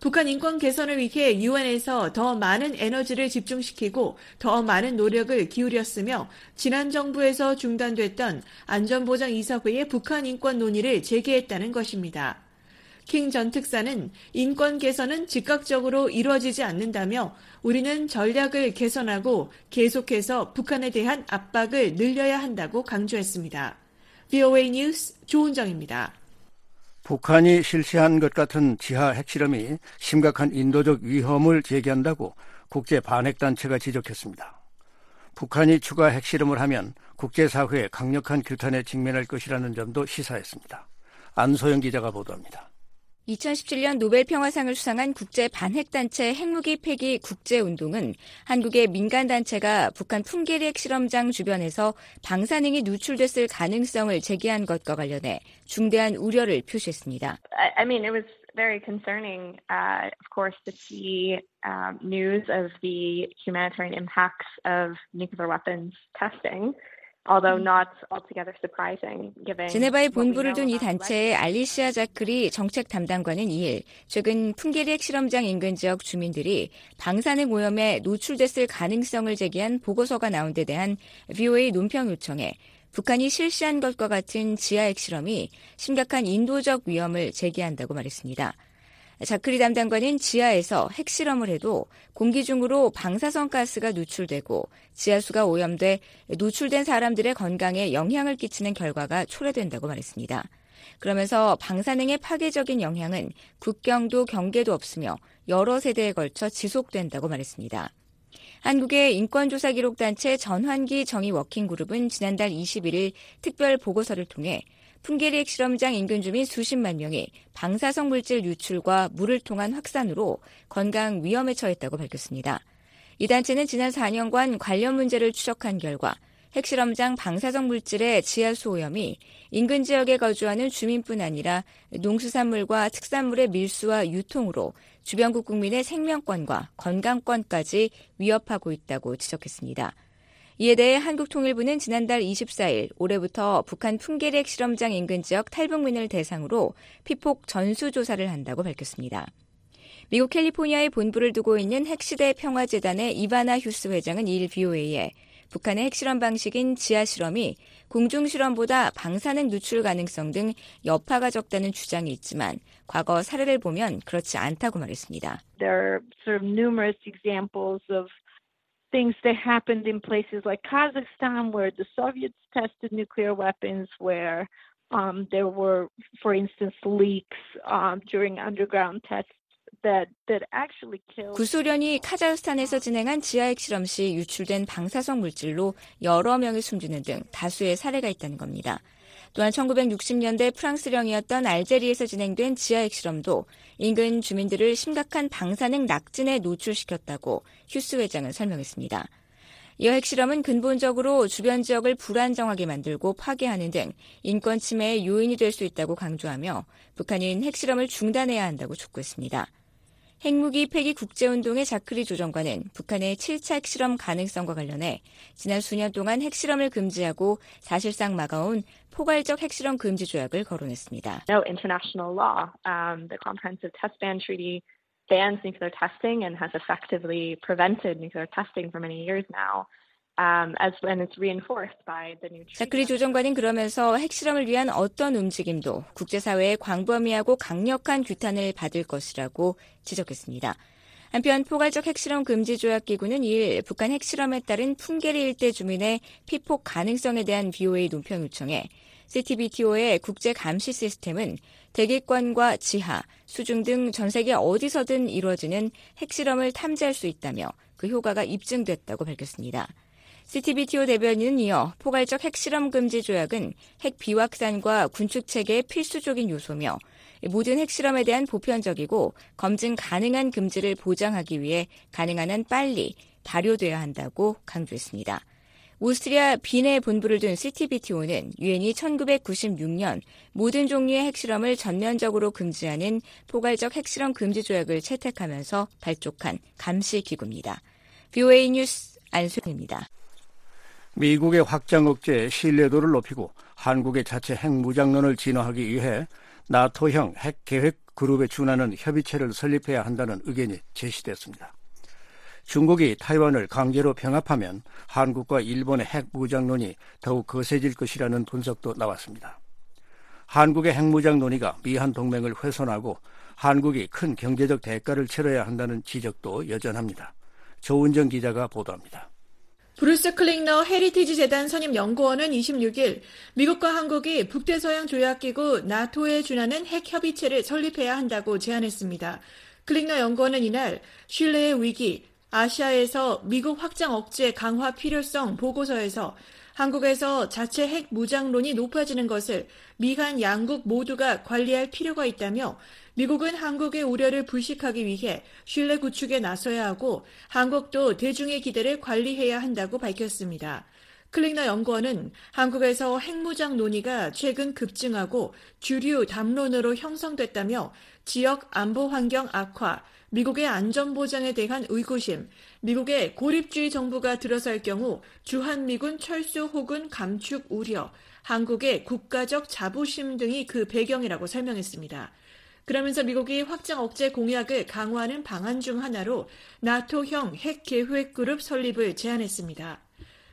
Speaker 20: 북한 인권 개선을 위해 유엔에서 더 많은 에너지를 집중시키고 더 많은 노력을 기울였으며 지난 정부에서 중단됐던 안전보장 이사회의 북한 인권 논의를 재개했다는 것입니다. 킹 전 특사는 인권 개선은 즉각적으로 이루어지지 않는다며 우리는 전략을 개선하고 계속해서 북한에 대한 압박을 늘려야 한다고 강조했습니다. VOA 뉴스 조은정입니다.
Speaker 3: 북한이 실시한 것 같은 지하 핵실험이 심각한 인도적 위험을 제기한다고 국제 반핵단체가 지적했습니다. 북한이 추가 핵실험을 하면 국제사회의 강력한 규탄에 직면할 것이라는 점도 시사했습니다. 안소영 기자가 보도합니다.
Speaker 23: 2017년 노벨 평화상을 수상한 국제 반핵단체 핵무기 폐기 국제운동은 한국의 민간단체가 북한 풍계리 핵 실험장 주변에서 방사능이 누출됐을 가능성을 제기한 것과 관련해 중대한 우려를 표시했습니다.
Speaker 24: I mean, it was very concerning, uh, of course, to see um, news of the humanitarian impacts of nuclear weapons testing.
Speaker 23: 제네바에 본부를 둔 이 단체의 알리시아 자크리 정책 담당관은 2일 최근 풍계리 핵실험장 인근 지역 주민들이 방사능 오염에 노출됐을 가능성을 제기한 보고서가 나온 데 대한 VOA 논평 요청에 북한이 실시한 것과 같은 지하 핵실험이 심각한 인도적 위험을 제기한다고 말했습니다. 자크리 담당관은 지하에서 핵실험을 해도 공기 중으로 방사성 가스가 누출되고 지하수가 오염돼 노출된 사람들의 건강에 영향을 끼치는 결과가 초래된다고 말했습니다. 그러면서 방사능의 파괴적인 영향은 국경도 경계도 없으며 여러 세대에 걸쳐 지속된다고 말했습니다. 한국의 인권조사 기록단체 전환기 정의 워킹그룹은 지난달 21일 특별 보고서를 통해 풍계리 핵실험장 인근 주민 수십만 명이 방사성 물질 유출과 물을 통한 확산으로 건강 위험에 처했다고 밝혔습니다. 이 단체는 지난 4년간 관련 문제를 추적한 결과 핵실험장 방사성 물질의 지하수 오염이 인근 지역에 거주하는 주민뿐 아니라 농수산물과 특산물의 밀수와 유통으로 주변국 국민의 생명권과 건강권까지 위협하고 있다고 지적했습니다. 이에 대해 한국통일부는 지난달 24일 올해부터 북한 풍계리 실험장 인근 지역 탈북민을 대상으로 피폭 전수조사를 한다고 밝혔습니다. 미국 캘리포니아에 본부를 두고 있는 핵시대 평화재단의 이바나 휴스 회장은 2일 BOA에 북한의 핵실험 방식인 지하실험이 공중실험보다 방사능 누출 가능성 등 여파가 적다는 주장이 있지만 과거 사례를 보면 그렇지 않다고 말했습니다.
Speaker 25: There are sort of numerous examples of things that happened in places like Kazakhstan where the Soviets tested nuclear weapons, where um, there were, for instance, leaks um, during underground tests.
Speaker 23: 구소련이 카자흐스탄에서 진행한 지하핵 실험 시 유출된 방사성 물질로 여러 명이 숨지는 등 다수의 사례가 있다는 겁니다. 또한 1960년대 프랑스령이었던 알제리에서 진행된 지하 핵 실험도 인근 주민들을 심각한 방사능 낙진에 노출시켰다고 휴스 회장은 설명했습니다. 이어 핵실험은 근본적으로 주변 지역을 불안정하게 만들고 파괴하는 등 인권 침해의 요인이 될 수 있다고 강조하며 북한인 핵실험을 중단해야 한다고 촉구했습니다. 핵무기 폐기 국제운동의 자크리 조정관은 북한의 7차 핵실험 가능성과 관련해 지난 수년 동안 핵실험을 금지하고 사실상 막아온 포괄적 핵실험 금지 조약을 거론했습니다.
Speaker 24: No international law. Um, the Comprehensive Test Ban Treaty bans nuclear testing and has effectively prevented nuclear testing for many years now. Um,
Speaker 23: 자크리 조정관은 그러면서 핵실험을 위한 어떤 움직임도 국제사회의 광범위하고 강력한 규탄을 받을 것이라고 지적했습니다. 한편 포괄적 핵실험 금지 조약 기구는 2일 북한 핵실험에 따른 풍계리 일대 주민의 피폭 가능성에 대한 BOA 논평 요청에 CTBTO의 국제 감시 시스템은 대기권과 지하, 수중 등 전 세계 어디서든 이루어지는 핵실험을 탐지할 수 있다며 그 효과가 입증됐다고 밝혔습니다. CTBTO 대변인은 이어 포괄적 핵실험 금지 조약은 핵 비확산과 군축 체계의 필수적인 요소며 모든 핵실험에 대한 보편적이고 검증 가능한 금지를 보장하기 위해 가능한 한 빨리 발효돼야 한다고 강조했습니다. 오스트리아 빈에 본부를 둔 CTBTO는 유엔이 1996년 모든 종류의 핵실험을 전면적으로 금지하는 포괄적 핵실험 금지 조약을 채택하면서 발족한 감시 기구입니다. BOA 뉴스 안수입니다.
Speaker 3: 미국의 확장 억제에 신뢰도를 높이고 한국의 자체 핵 무장론을 진화하기 위해 나토형 핵 계획 그룹에 준하는 협의체를 설립해야 한다는 의견이 제시됐습니다. 중국이 타이완을 강제로 병합하면 한국과 일본의 핵무장론이 더욱 거세질 것이라는 분석도 나왔습니다. 한국의 핵무장 논의가 미한 동맹을 훼손하고 한국이 큰 경제적 대가를 치러야 한다는 지적도 여전합니다. 조은정 기자가 보도합니다.
Speaker 20: 브루스 클링너 헤리티지 재단 선임 연구원은 26일 미국과 한국이 북대서양 조약기구 나토에 준하는 핵 협의체를 설립해야 한다고 제안했습니다. 클링너 연구원은 이날 신뢰의 위기, 아시아에서 미국 확장 억제 강화 필요성 보고서에서 한국에서 자체 핵 무장론이 높아지는 것을 미한 양국 모두가 관리할 필요가 있다며 미국은 한국의 우려를 불식하기 위해 신뢰 구축에 나서야 하고 한국도 대중의 기대를 관리해야 한다고 밝혔습니다. 클릭너 연구원은 한국에서 핵무장 논의가 최근 급증하고 주류 담론으로 형성됐다며 지역 안보 환경 악화, 미국의 안전보장에 대한 의구심, 미국의 고립주의 정부가 들어설 경우 주한미군 철수 혹은 감축 우려, 한국의 국가적 자부심 등이 그 배경이라고 설명했습니다. 그러면서 미국이 확장 억제 공약을 강화하는 방안 중 하나로 나토형 핵 계획 그룹 설립을 제안했습니다.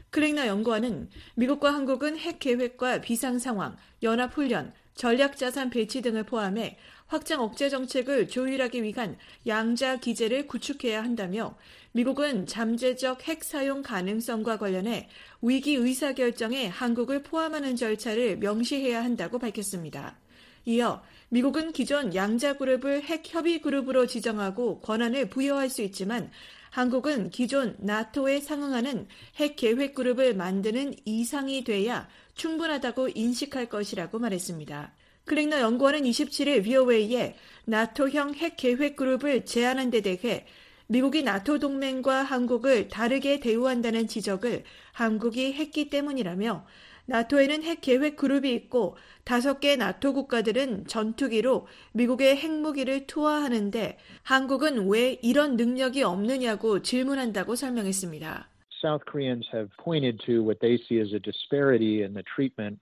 Speaker 20: 클랭나 연구원은 미국과 한국은 핵 계획과 비상 상황, 연합 훈련, 전략 자산 배치 등을 포함해 확장 억제 정책을 조율하기 위한 양자 기제를 구축해야 한다며 미국은 잠재적 핵 사용 가능성과 관련해 위기 의사 결정에 한국을 포함하는 절차를 명시해야 한다고 밝혔습니다. 이어 미국은 기존 양자 그룹을 핵 협의 그룹으로 지정하고 권한을 부여할 수 있지만 한국은 기존 나토에 상응하는 핵 계획 그룹을 만드는 이상이 돼야 충분하다고 인식할 것이라고 말했습니다. 클릭너 연구원은 27일 VOA에 나토형 핵 계획 그룹을 제안한 데 대해 미국이 나토 동맹과 한국을 다르게 대우한다는 지적을 한국이 했기 때문이라며 나토에는 핵 계획 그룹이 있고 다섯 개 나토 국가들은 전투기로 미국의 핵무기를 투하하는데 한국은 왜 이런 능력이 없느냐고 질문한다고 설명했습니다.
Speaker 26: South Koreans have pointed to what they see as a disparity in the treatment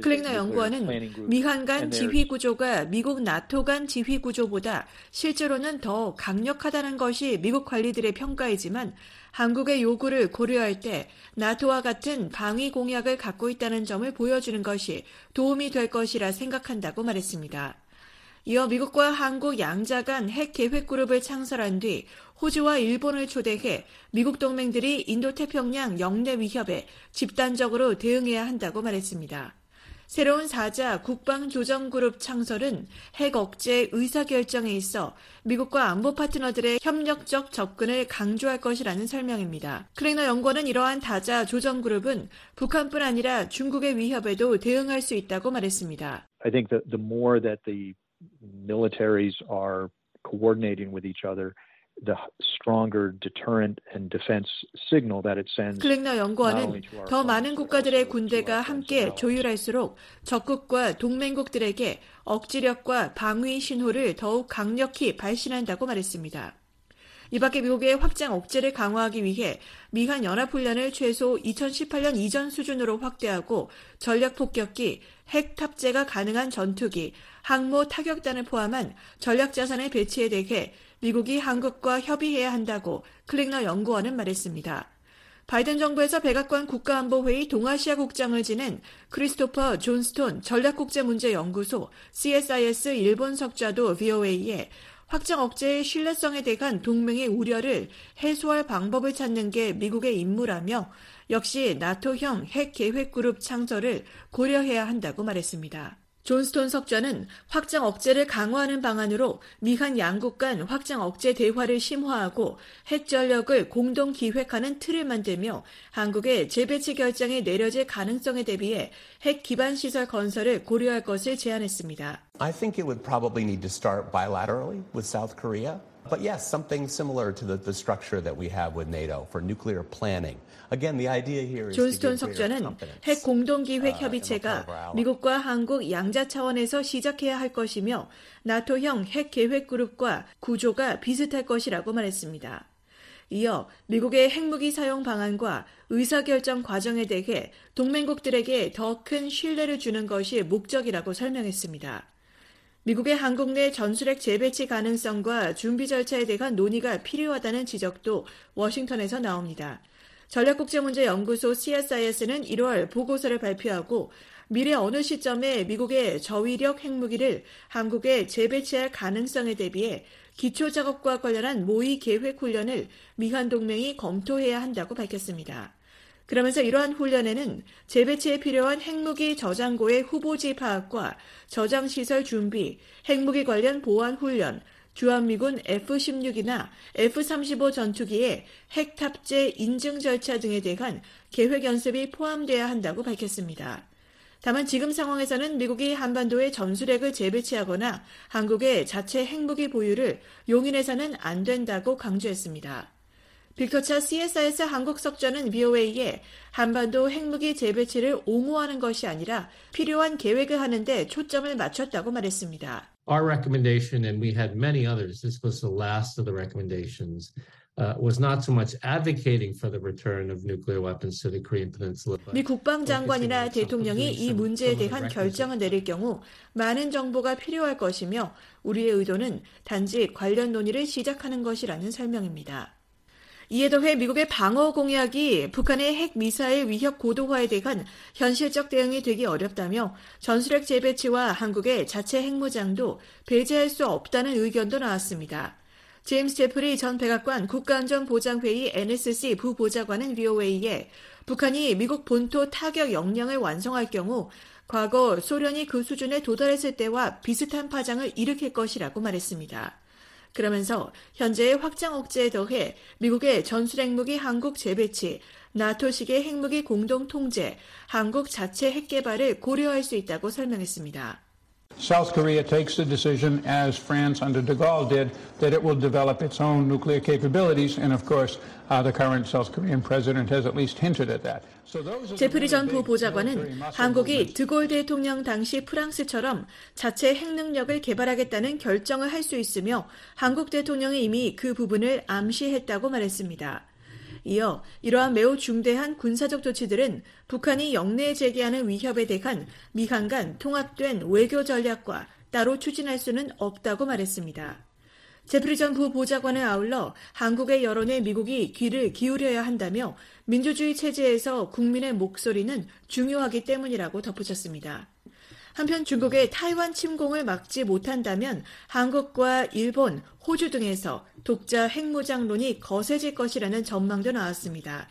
Speaker 20: 클랭너 연구원은 미한 간 지휘 구조가 미국 나토 간 지휘 구조보다 실제로는 더 강력하다는 것이 미국 관리들의 평가이지만 한국의 요구를 고려할 때 나토와 같은 방위 공약을 갖고 있다는 점을 보여주는 것이 도움이 될 것이라 생각한다고 말했습니다. 이어 미국과 한국 양자 간 핵 계획 그룹을 창설한 뒤 호주와 일본을 초대해 미국 동맹들이 인도태평양 영내 위협에 집단적으로 대응해야 한다고 말했습니다. 새로운 사자 국방조정그룹 창설은 핵 억제 의사결정에 있어 미국과 안보 파트너들의 협력적 접근을 강조할 것이라는 설명입니다. 클링너 연구원은 이러한 다자 조정그룹은 북한뿐 아니라 중국의 위협에도 대응할 수 있다고 말했습니다.
Speaker 26: I think that the more that the militaries are coordinating with each other, the stronger deterrent and defense signal that it sends.
Speaker 20: 클링너 연구원은 더 많은 국가들의 군대가 함께 조율할수록 적국과 동맹국들에게 억지력과 방위 신호를 더욱 강력히 발신한다고 말했습니다. 이 밖에 미국의 확장 억제를 강화하기 위해 미한 연합훈련을 최소 2018년 이전 수준으로 확대하고 전략 폭격기, 핵 탑재가 가능한 전투기, 항모 타격단을 포함한 전략 자산의 배치에 대해 미국이 한국과 협의해야 한다고 클릭너 연구원은 말했습니다. 바이든 정부에서 백악관 국가안보회의 동아시아 국장을 지낸 크리스토퍼 존스톤 전략국제문제연구소 CSIS 일본 석좌도 VOA에 확장 억제의 신뢰성에 대한 동맹의 우려를 해소할 방법을 찾는 게 미국의 임무라며 역시 나토형 핵 계획 그룹 창설을 고려해야 한다고 말했습니다. 존스톤 석좌는 확장 억제를 강화하는 방안으로 미한 양국 간 확장 억제 대화를 심화하고 핵 전력을 공동 기획하는 틀을 만들며 한국의 재배치 결정에 내려질 가능성에 대비해 핵 기반 시설 건설을 고려할 것을 제안했습니다.
Speaker 27: I think it would probably need to start bilaterally with South Korea. But yes, something similar to the, the structure that we have with NATO for nuclear planning. Again, the idea here is
Speaker 20: 존스톤 석좌는 핵 공동기획 협의체가 미국과 한국 양자 차원에서 시작해야 할 것이며 나토형 핵 계획 그룹과 구조가 비슷할 것이라고 말했습니다. 이어 미국의 핵무기 사용 방안과 의사결정 과정에 대해 동맹국들에게 더 큰 신뢰를 주는 것이 목적이라고 설명했습니다. 미국의 한국 내 전술핵 재배치 가능성과 준비 절차에 대한 논의가 필요하다는 지적도 워싱턴에서 나옵니다. 전략국제문제연구소 CSIS는 1월 보고서를 발표하고 미래 어느 시점에 미국의 저위력 핵무기를 한국에 재배치할 가능성에 대비해 기초 작업과 관련한 모의 계획 훈련을 미한 동맹이 검토해야 한다고 밝혔습니다. 그러면서 이러한 훈련에는 재배치에 필요한 핵무기 저장고의 후보지 파악과 저장시설 준비, 핵무기 관련 보안 훈련, 주한미군 F-16이나 F-35 전투기의 핵 탑재 인증 절차 등에 대한 계획 연습이 포함돼야 한다고 밝혔습니다. 다만 지금 상황에서는 미국이 한반도에 전술핵을 재배치하거나 한국의 자체 핵무기 보유를 용인해서는 안 된다고 강조했습니다. 빅터차 CSIS 한국 석좌는 VOA에 한반도 핵무기 재배치를 옹호하는 것이 아니라 필요한 계획을 하는데 초점을 맞췄다고 말했습니다.
Speaker 28: Our recommendation, and we had many others, this was the last of the recommendations, uh, was not so much advocating for the return of nuclear weapons to the Korean Peninsula.
Speaker 20: 미 국방장관이나 대통령이 이 문제에 대한 결정을 내릴 경우 많은 정보가 필요할 것이며 우리의 의도는 단지 관련 논의를 시작하는 것이라는 설명입니다. 이에 더해 미국의 방어 공약이 북한의 핵 미사일 위협 고도화에 대한 현실적 대응이 되기 어렵다며 전술핵 재배치와 한국의 자체 핵무장도 배제할 수 없다는 의견도 나왔습니다. 제임스 제프리 전 백악관 국가안전보장회의 NSC 부보좌관은 VOA에 북한이 미국 본토 타격 역량을 완성할 경우 과거 소련이 그 수준에 도달했을 때와 비슷한 파장을 일으킬 것이라고 말했습니다. 그러면서 현재의 확장 억제에 더해 미국의 전술 핵무기 한국 재배치, 나토식의 핵무기 공동 통제, 한국 자체 핵 개발을 고려할 수 있다고 설명했습니다.
Speaker 19: South Korea takes the decision, as France under de Gaulle did, that it will develop its own nuclear capabilities. And of course, uh, the current South Korean president has at least hinted at that.
Speaker 20: 제프리 전 부보좌관은 한국이 드골 대통령 당시 프랑스처럼 자체 핵능력을 개발하겠다는 결정을 할 수 있으며 한국 대통령이 이미 그 부분을 암시했다고 말했습니다. 이어 이러한 매우 중대한 군사적 조치들은 북한이 영내에 제기하는 위협에 대한 미한 간 통합된 외교 전략과 따로 추진할 수는 없다고 말했습니다. 제프리 전 부보좌관은 아울러 한국의 여론에 미국이 귀를 기울여야 한다며 민주주의 체제에서 국민의 목소리는 중요하기 때문이라고 덧붙였습니다. 한편 중국의 타이완 침공을 막지 못한다면 한국과 일본, 호주 등에서 독자 핵무장론이 거세질 것이라는 전망도 나왔습니다.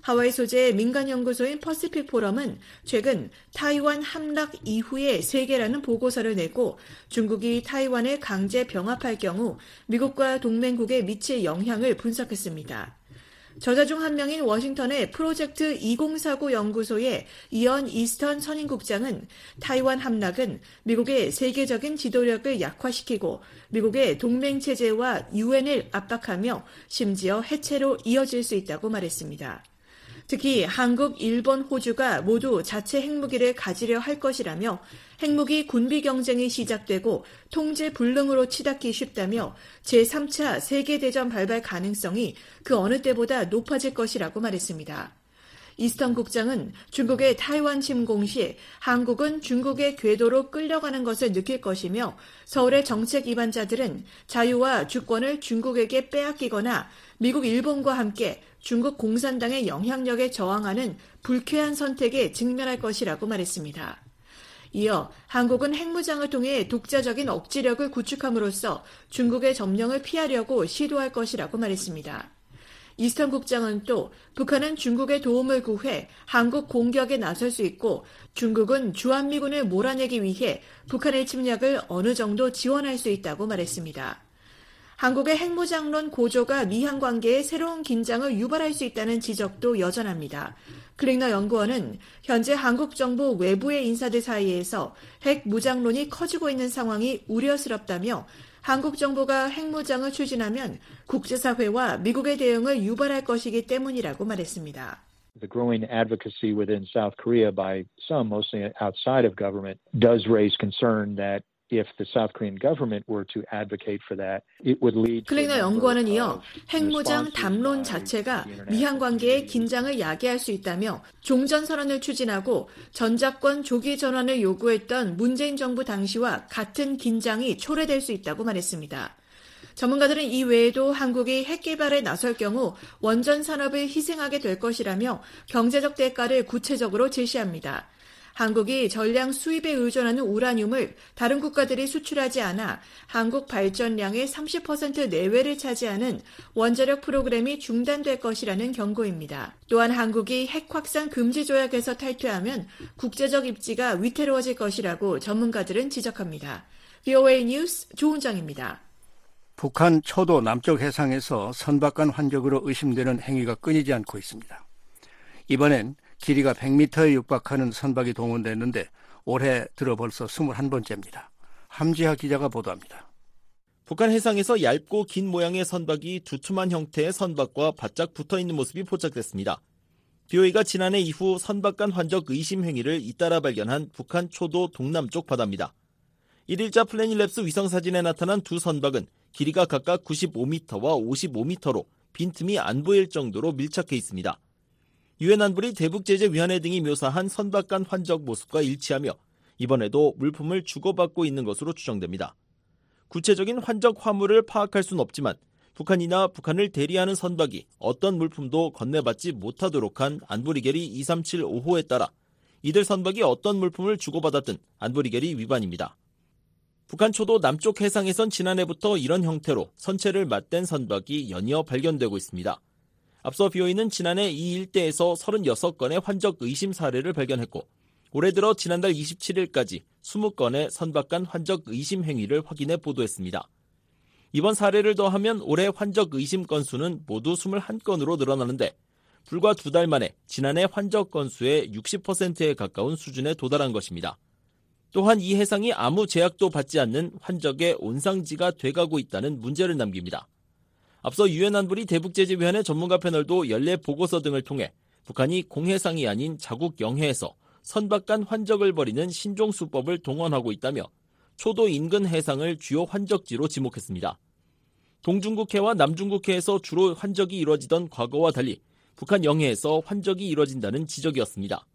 Speaker 20: 하와이 소재 민간연구소인 퍼시픽 포럼은 최근 타이완 함락 이후의 세계라는 보고서를 내고 중국이 타이완을 강제 병합할 경우 미국과 동맹국에 미칠 영향을 분석했습니다. 저자 중 한 명인 워싱턴의 프로젝트 2049 연구소의 이언 이스턴 선임국장은 타이완 함락은 미국의 세계적인 지도력을 약화시키고 미국의 동맹 체제와 유엔을 압박하며 심지어 해체로 이어질 수 있다고 말했습니다. 특히 한국, 일본, 호주가 모두 자체 핵무기를 가지려 할 것이라며 핵무기 군비 경쟁이 시작되고 통제 불능으로 치닫기 쉽다며 제3차 세계대전 발발 가능성이 그 어느 때보다 높아질 것이라고 말했습니다. 이스턴 국장은 중국의 타이완 침공 시 한국은 중국의 궤도로 끌려가는 것을 느낄 것이며 서울의 정책 위반자들은 자유와 주권을 중국에게 빼앗기거나 미국, 일본과 함께 중국 공산당의 영향력에 저항하는 불쾌한 선택에 직면할 것이라고 말했습니다. 이어 한국은 핵무장을 통해 독자적인 억지력을 구축함으로써 중국의 점령을 피하려고 시도할 것이라고 말했습니다. 이스턴 국장은 또 북한은 중국의 도움을 구해 한국 공격에 나설 수 있고 중국은 주한미군을 몰아내기 위해 북한의 침략을 어느 정도 지원할 수 있다고 말했습니다. 한국의 핵무장론 고조가 미한 관계에 새로운 긴장을 유발할 수 있다는 지적도 여전합니다. 클링너 연구원은 현재 한국 정부 외부의 인사들 사이에서 핵무장론이 커지고 있는 상황이 우려스럽다며 한국 정부가 핵무장을 추진하면 국제사회와 미국의 대응을 유발할 것이기 때문이라고 말했습니다.
Speaker 26: The growing advocacy within South Korea by some, mostly outside of government, does raise concern that
Speaker 20: 클리너 연구원은 이어 핵무장 담론 자체가 미한 관계의 긴장을 야기할 수 있다며 종전 선언을 추진하고 전작권 조기 전환을 요구했던 문재인 정부 당시와 같은 긴장이 초래될 수 있다고 말했습니다. 전문가들은 이 외에도 한국이 핵 개발에 나설 경우 원전 산업을 희생하게 될 것이라며 경제적 대가를 구체적으로 제시합니다. 한국이 전량 수입에 의존하는 우라늄을 다른 국가들이 수출하지 않아 한국 발전량의 30% 내외를 차지하는 원자력 프로그램이 중단될 것이라는 경고입니다. 또한 한국이 핵 확산 금지 조약에서 탈퇴하면 국제적 입지가 위태로워질 것이라고 전문가들은 지적합니다. VOA 뉴스 조은정입니다.
Speaker 3: 북한 초도 남쪽 해상에서 선박간 환적으로 의심되는 행위가 끊이지 않고 있습니다. 이번엔 길이가 100m에 육박하는 선박이 동원됐는데 올해 들어 벌써 21번째입니다. 함지하 기자가 보도합니다.
Speaker 12: 북한 해상에서 얇고 긴 모양의 선박이 두툼한 형태의 선박과 바짝 붙어 있는 모습이 포착됐습니다. BOE가 지난해 이후 선박 간 환적 의심 행위를 잇따라 발견한 북한 초도 동남쪽 바다입니다. 1일자 플래닛랩스 위성사진에 나타난 두 선박은 길이가 각각 95m와 55m로 빈틈이 안 보일 정도로 밀착해 있습니다. 유엔 안보리 대북제재위원회 등이 묘사한 선박 간 환적 모습과 일치하며 이번에도 물품을 주고받고 있는 것으로 추정됩니다. 구체적인 환적 화물을 파악할 수는 없지만 북한이나 북한을 대리하는 선박이 어떤 물품도 건네받지 못하도록 한 안보리결의 2375호에 따라 이들 선박이 어떤 물품을 주고받았든 안보리결의 위반입니다. 북한 초도 남쪽 해상에선 지난해부터 이런 형태로 선체를 맞댄 선박이 연이어 발견되고 있습니다. 앞서 BOE는 지난해 이 일대에서 36건의 환적 의심 사례를 발견했고 올해 들어 지난달 27일까지 20건의 선박간 환적 의심 행위를 확인해 보도했습니다. 이번 사례를 더하면 올해 환적 의심 건수는 모두 21건으로 늘어나는데 불과 두 달 만에 지난해 환적 건수의 60%에 가까운 수준에 도달한 것입니다. 또한 이 해상이 아무 제약도 받지 않는 환적의 온상지가 돼가고 있다는 문제를 남깁니다. 앞서 유엔 안보리 대북 제재 위원회 전문가 패널도 연례 보고서 등을 통해 북한이 공해상이 아닌 자국 영해에서 선박 간 환적을 벌이는 신종 수법을 동원하고 있다며 초도 인근 해상을 주요 환적지로 지목했습니다. 동중국해와 남중국해에서 주로 환적이 이루어지던 과거와 달리 북한 영해에서 환적이 이루어진다는 지적이었습니다.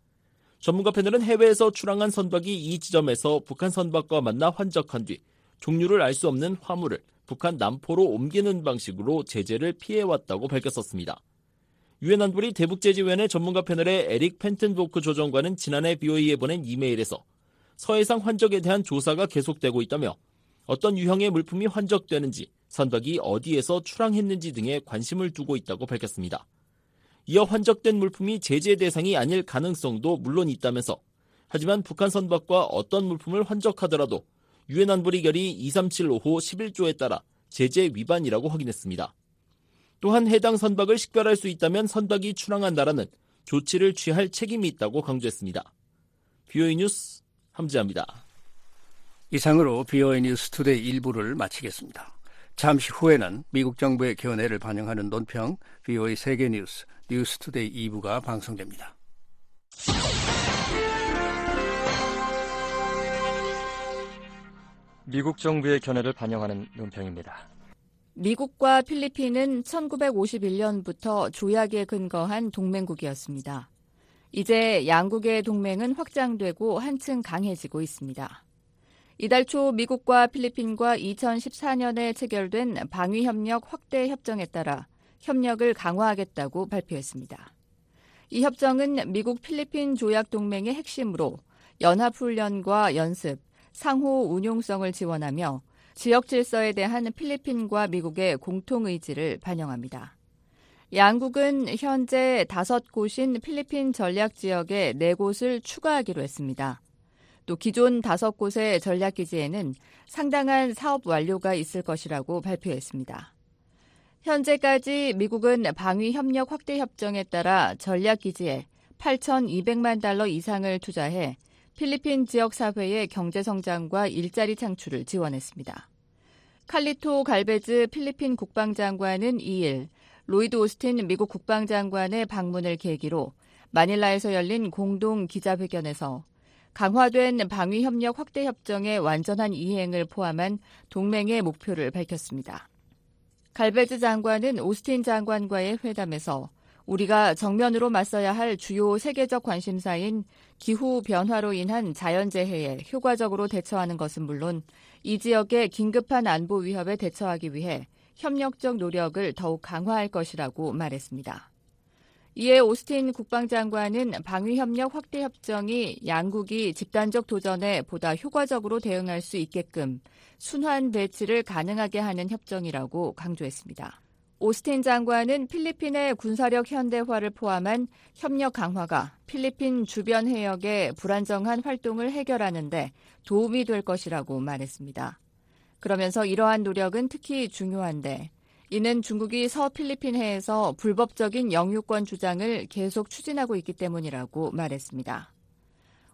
Speaker 12: 전문가 패널은 해외에서 출항한 선박이 이 지점에서 북한 선박과 만나 환적한 뒤 종류를 알 수 없는 화물을 북한 남포로 옮기는 방식으로 제재를 피해왔다고 밝혔었습니다. 유엔 안보리 대북제재위원회 전문가 패널의 에릭 펜튼보크 조정관은 지난해 BOE에 보낸 이메일에서 서해상 환적에 대한 조사가 계속되고 있다며 어떤 유형의 물품이 환적되는지 선박이 어디에서 출항했는지 등에 관심을 두고 있다고 밝혔습니다. 이어 환적된 물품이 제재 대상이 아닐 가능성도 물론 있다면서 하지만 북한 선박과 어떤 물품을 환적하더라도 유엔 안보리 결의 2375호 11조에 따라 제재 위반이라고 확인했습니다. 또한 해당 선박을 식별할 수 있다면 선박이 출항한 나라는 조치를 취할 책임이 있다고 강조했습니다. VOA 뉴스 함지하입니다.
Speaker 3: 이상으로 VOA 뉴스 투데이 일부를 마치겠습니다. 잠시 후에는 미국 정부의 견해를 반영하는 논평 VOA 세계 뉴스 뉴스 투데이 2부가 방송됩니다.
Speaker 29: 미국 정부의 견해를 반영하는 논평입니다.
Speaker 30: 미국과 필리핀은 1951년부터 조약에 근거한 동맹국이었습니다. 이제 양국의 동맹은 확장되고 한층 강해지고 있습니다. 이달 초 미국과 필리핀과 2014년에 체결된 방위협력 확대 협정에 따라 협력을 강화하겠다고 발표했습니다. 이 협정은 미국 필리핀 조약 동맹의 핵심으로 연합훈련과 연습, 상호 운용성을 지원하며 지역 질서에 대한 필리핀과 미국의 공통 의지를 반영합니다. 양국은 현재 다섯 곳인 필리핀 전략 지역에 네 곳을 추가하기로 했습니다. 또 기존 다섯 곳의 전략 기지에는 상당한 사업 완료가 있을 것이라고 발표했습니다. 현재까지 미국은 방위 협력 확대 협정에 따라 전략 기지에 8,200만 달러 이상을 투자해 필리핀 지역 사회의 경제 성장과 일자리 창출을 지원했습니다. 칼리토 갈베즈 필리핀 국방장관은 2일 로이드 오스틴 미국 국방장관의 방문을 계기로 마닐라에서 열린 공동 기자회견에서 강화된 방위 협력 확대 협정의 완전한 이행을 포함한 동맹의 목표를 밝혔습니다. 갈베즈 장관은 오스틴 장관과의 회담에서 우리가 정면으로 맞서야 할 주요 세계적 관심사인 기후 변화로 인한 자연재해에 효과적으로 대처하는 것은 물론 이 지역의 긴급한 안보 위협에 대처하기 위해 협력적 노력을 더욱 강화할 것이라고 말했습니다. 이에 오스틴 국방장관은 방위협력 확대 협정이 양국이 집단적 도전에 보다 효과적으로 대응할 수 있게끔 순환 배치를 가능하게 하는 협정이라고 강조했습니다. 오스틴 장관은 필리핀의 군사력 현대화를 포함한 협력 강화가 필리핀 주변 해역의 불안정한 활동을 해결하는데 도움이 될 것이라고 말했습니다. 그러면서 이러한 노력은 특히 중요한데 이는 중국이 서필리핀 해에서 불법적인 영유권 주장을 계속 추진하고 있기 때문이라고 말했습니다.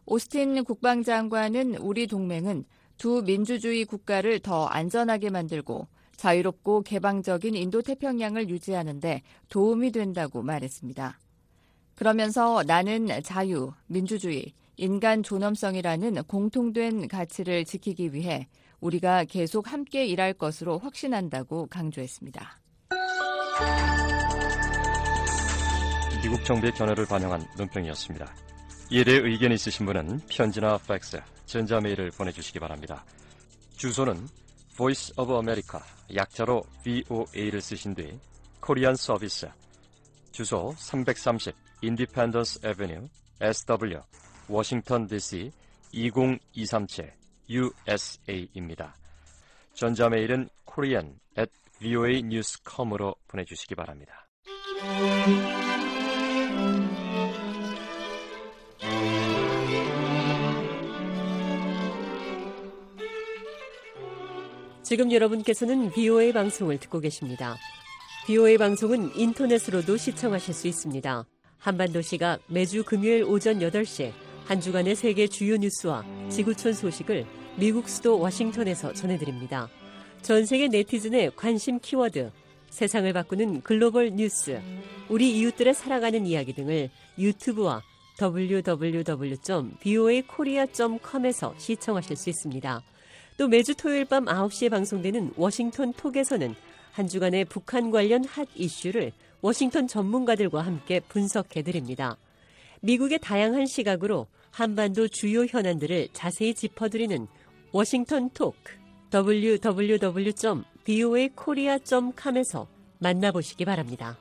Speaker 30: 오스틴 국방장관은 우리 동맹은 두 민주주의 국가를 더 안전하게 만들고 자유롭고 개방적인 인도 태평양을 유지하는데 도움이 된다고 말했습니다. 그러면서 나는 자유, 민주주의, 인간 존엄성이라는 공통된 가치를 지키기 위해 우리가 계속 함께 일할 것으로 확신한다고 강조했습니다.
Speaker 29: 미국 정부의 견해를 반영한 논평이었습니다. 이에 대해 의견 있으신 분은 편지나 팩스, 전자메일을 보내주시기 바랍니다. 주소는 Voice of America 약자로 VOA를 쓰신 뒤 코리안 서비스 주소 330 Independence Avenue SW 워싱턴 DC 20237 USA입니다. 전자메일은 korean at voanews.com으로 보내주시기 바랍니다.
Speaker 31: 지금 여러분께서는 BOA 방송을 듣고 계십니다. BOA 방송은 인터넷으로도 시청하실 수 있습니다. 한반도 시각 매주 금요일 오전 8시 한 주간의 세계 주요 뉴스와 지구촌 소식을 미국 수도 워싱턴에서 전해드립니다. 전 세계 네티즌의 관심 키워드, 세상을 바꾸는 글로벌 뉴스, 우리 이웃들의 살아가는 이야기 등을 유튜브와 www.voakorea.com에서 시청하실 수 있습니다. 또 매주 토요일 밤 9시에 방송되는 워싱턴 톡에서는 한 주간의 북한 관련 핫 이슈를 워싱턴 전문가들과 함께 분석해 드립니다. 미국의 다양한 시각으로 한반도 주요 현안들을 자세히 짚어드리는 워싱턴 토크 www.voakorea.com에서 만나보시기 바랍니다.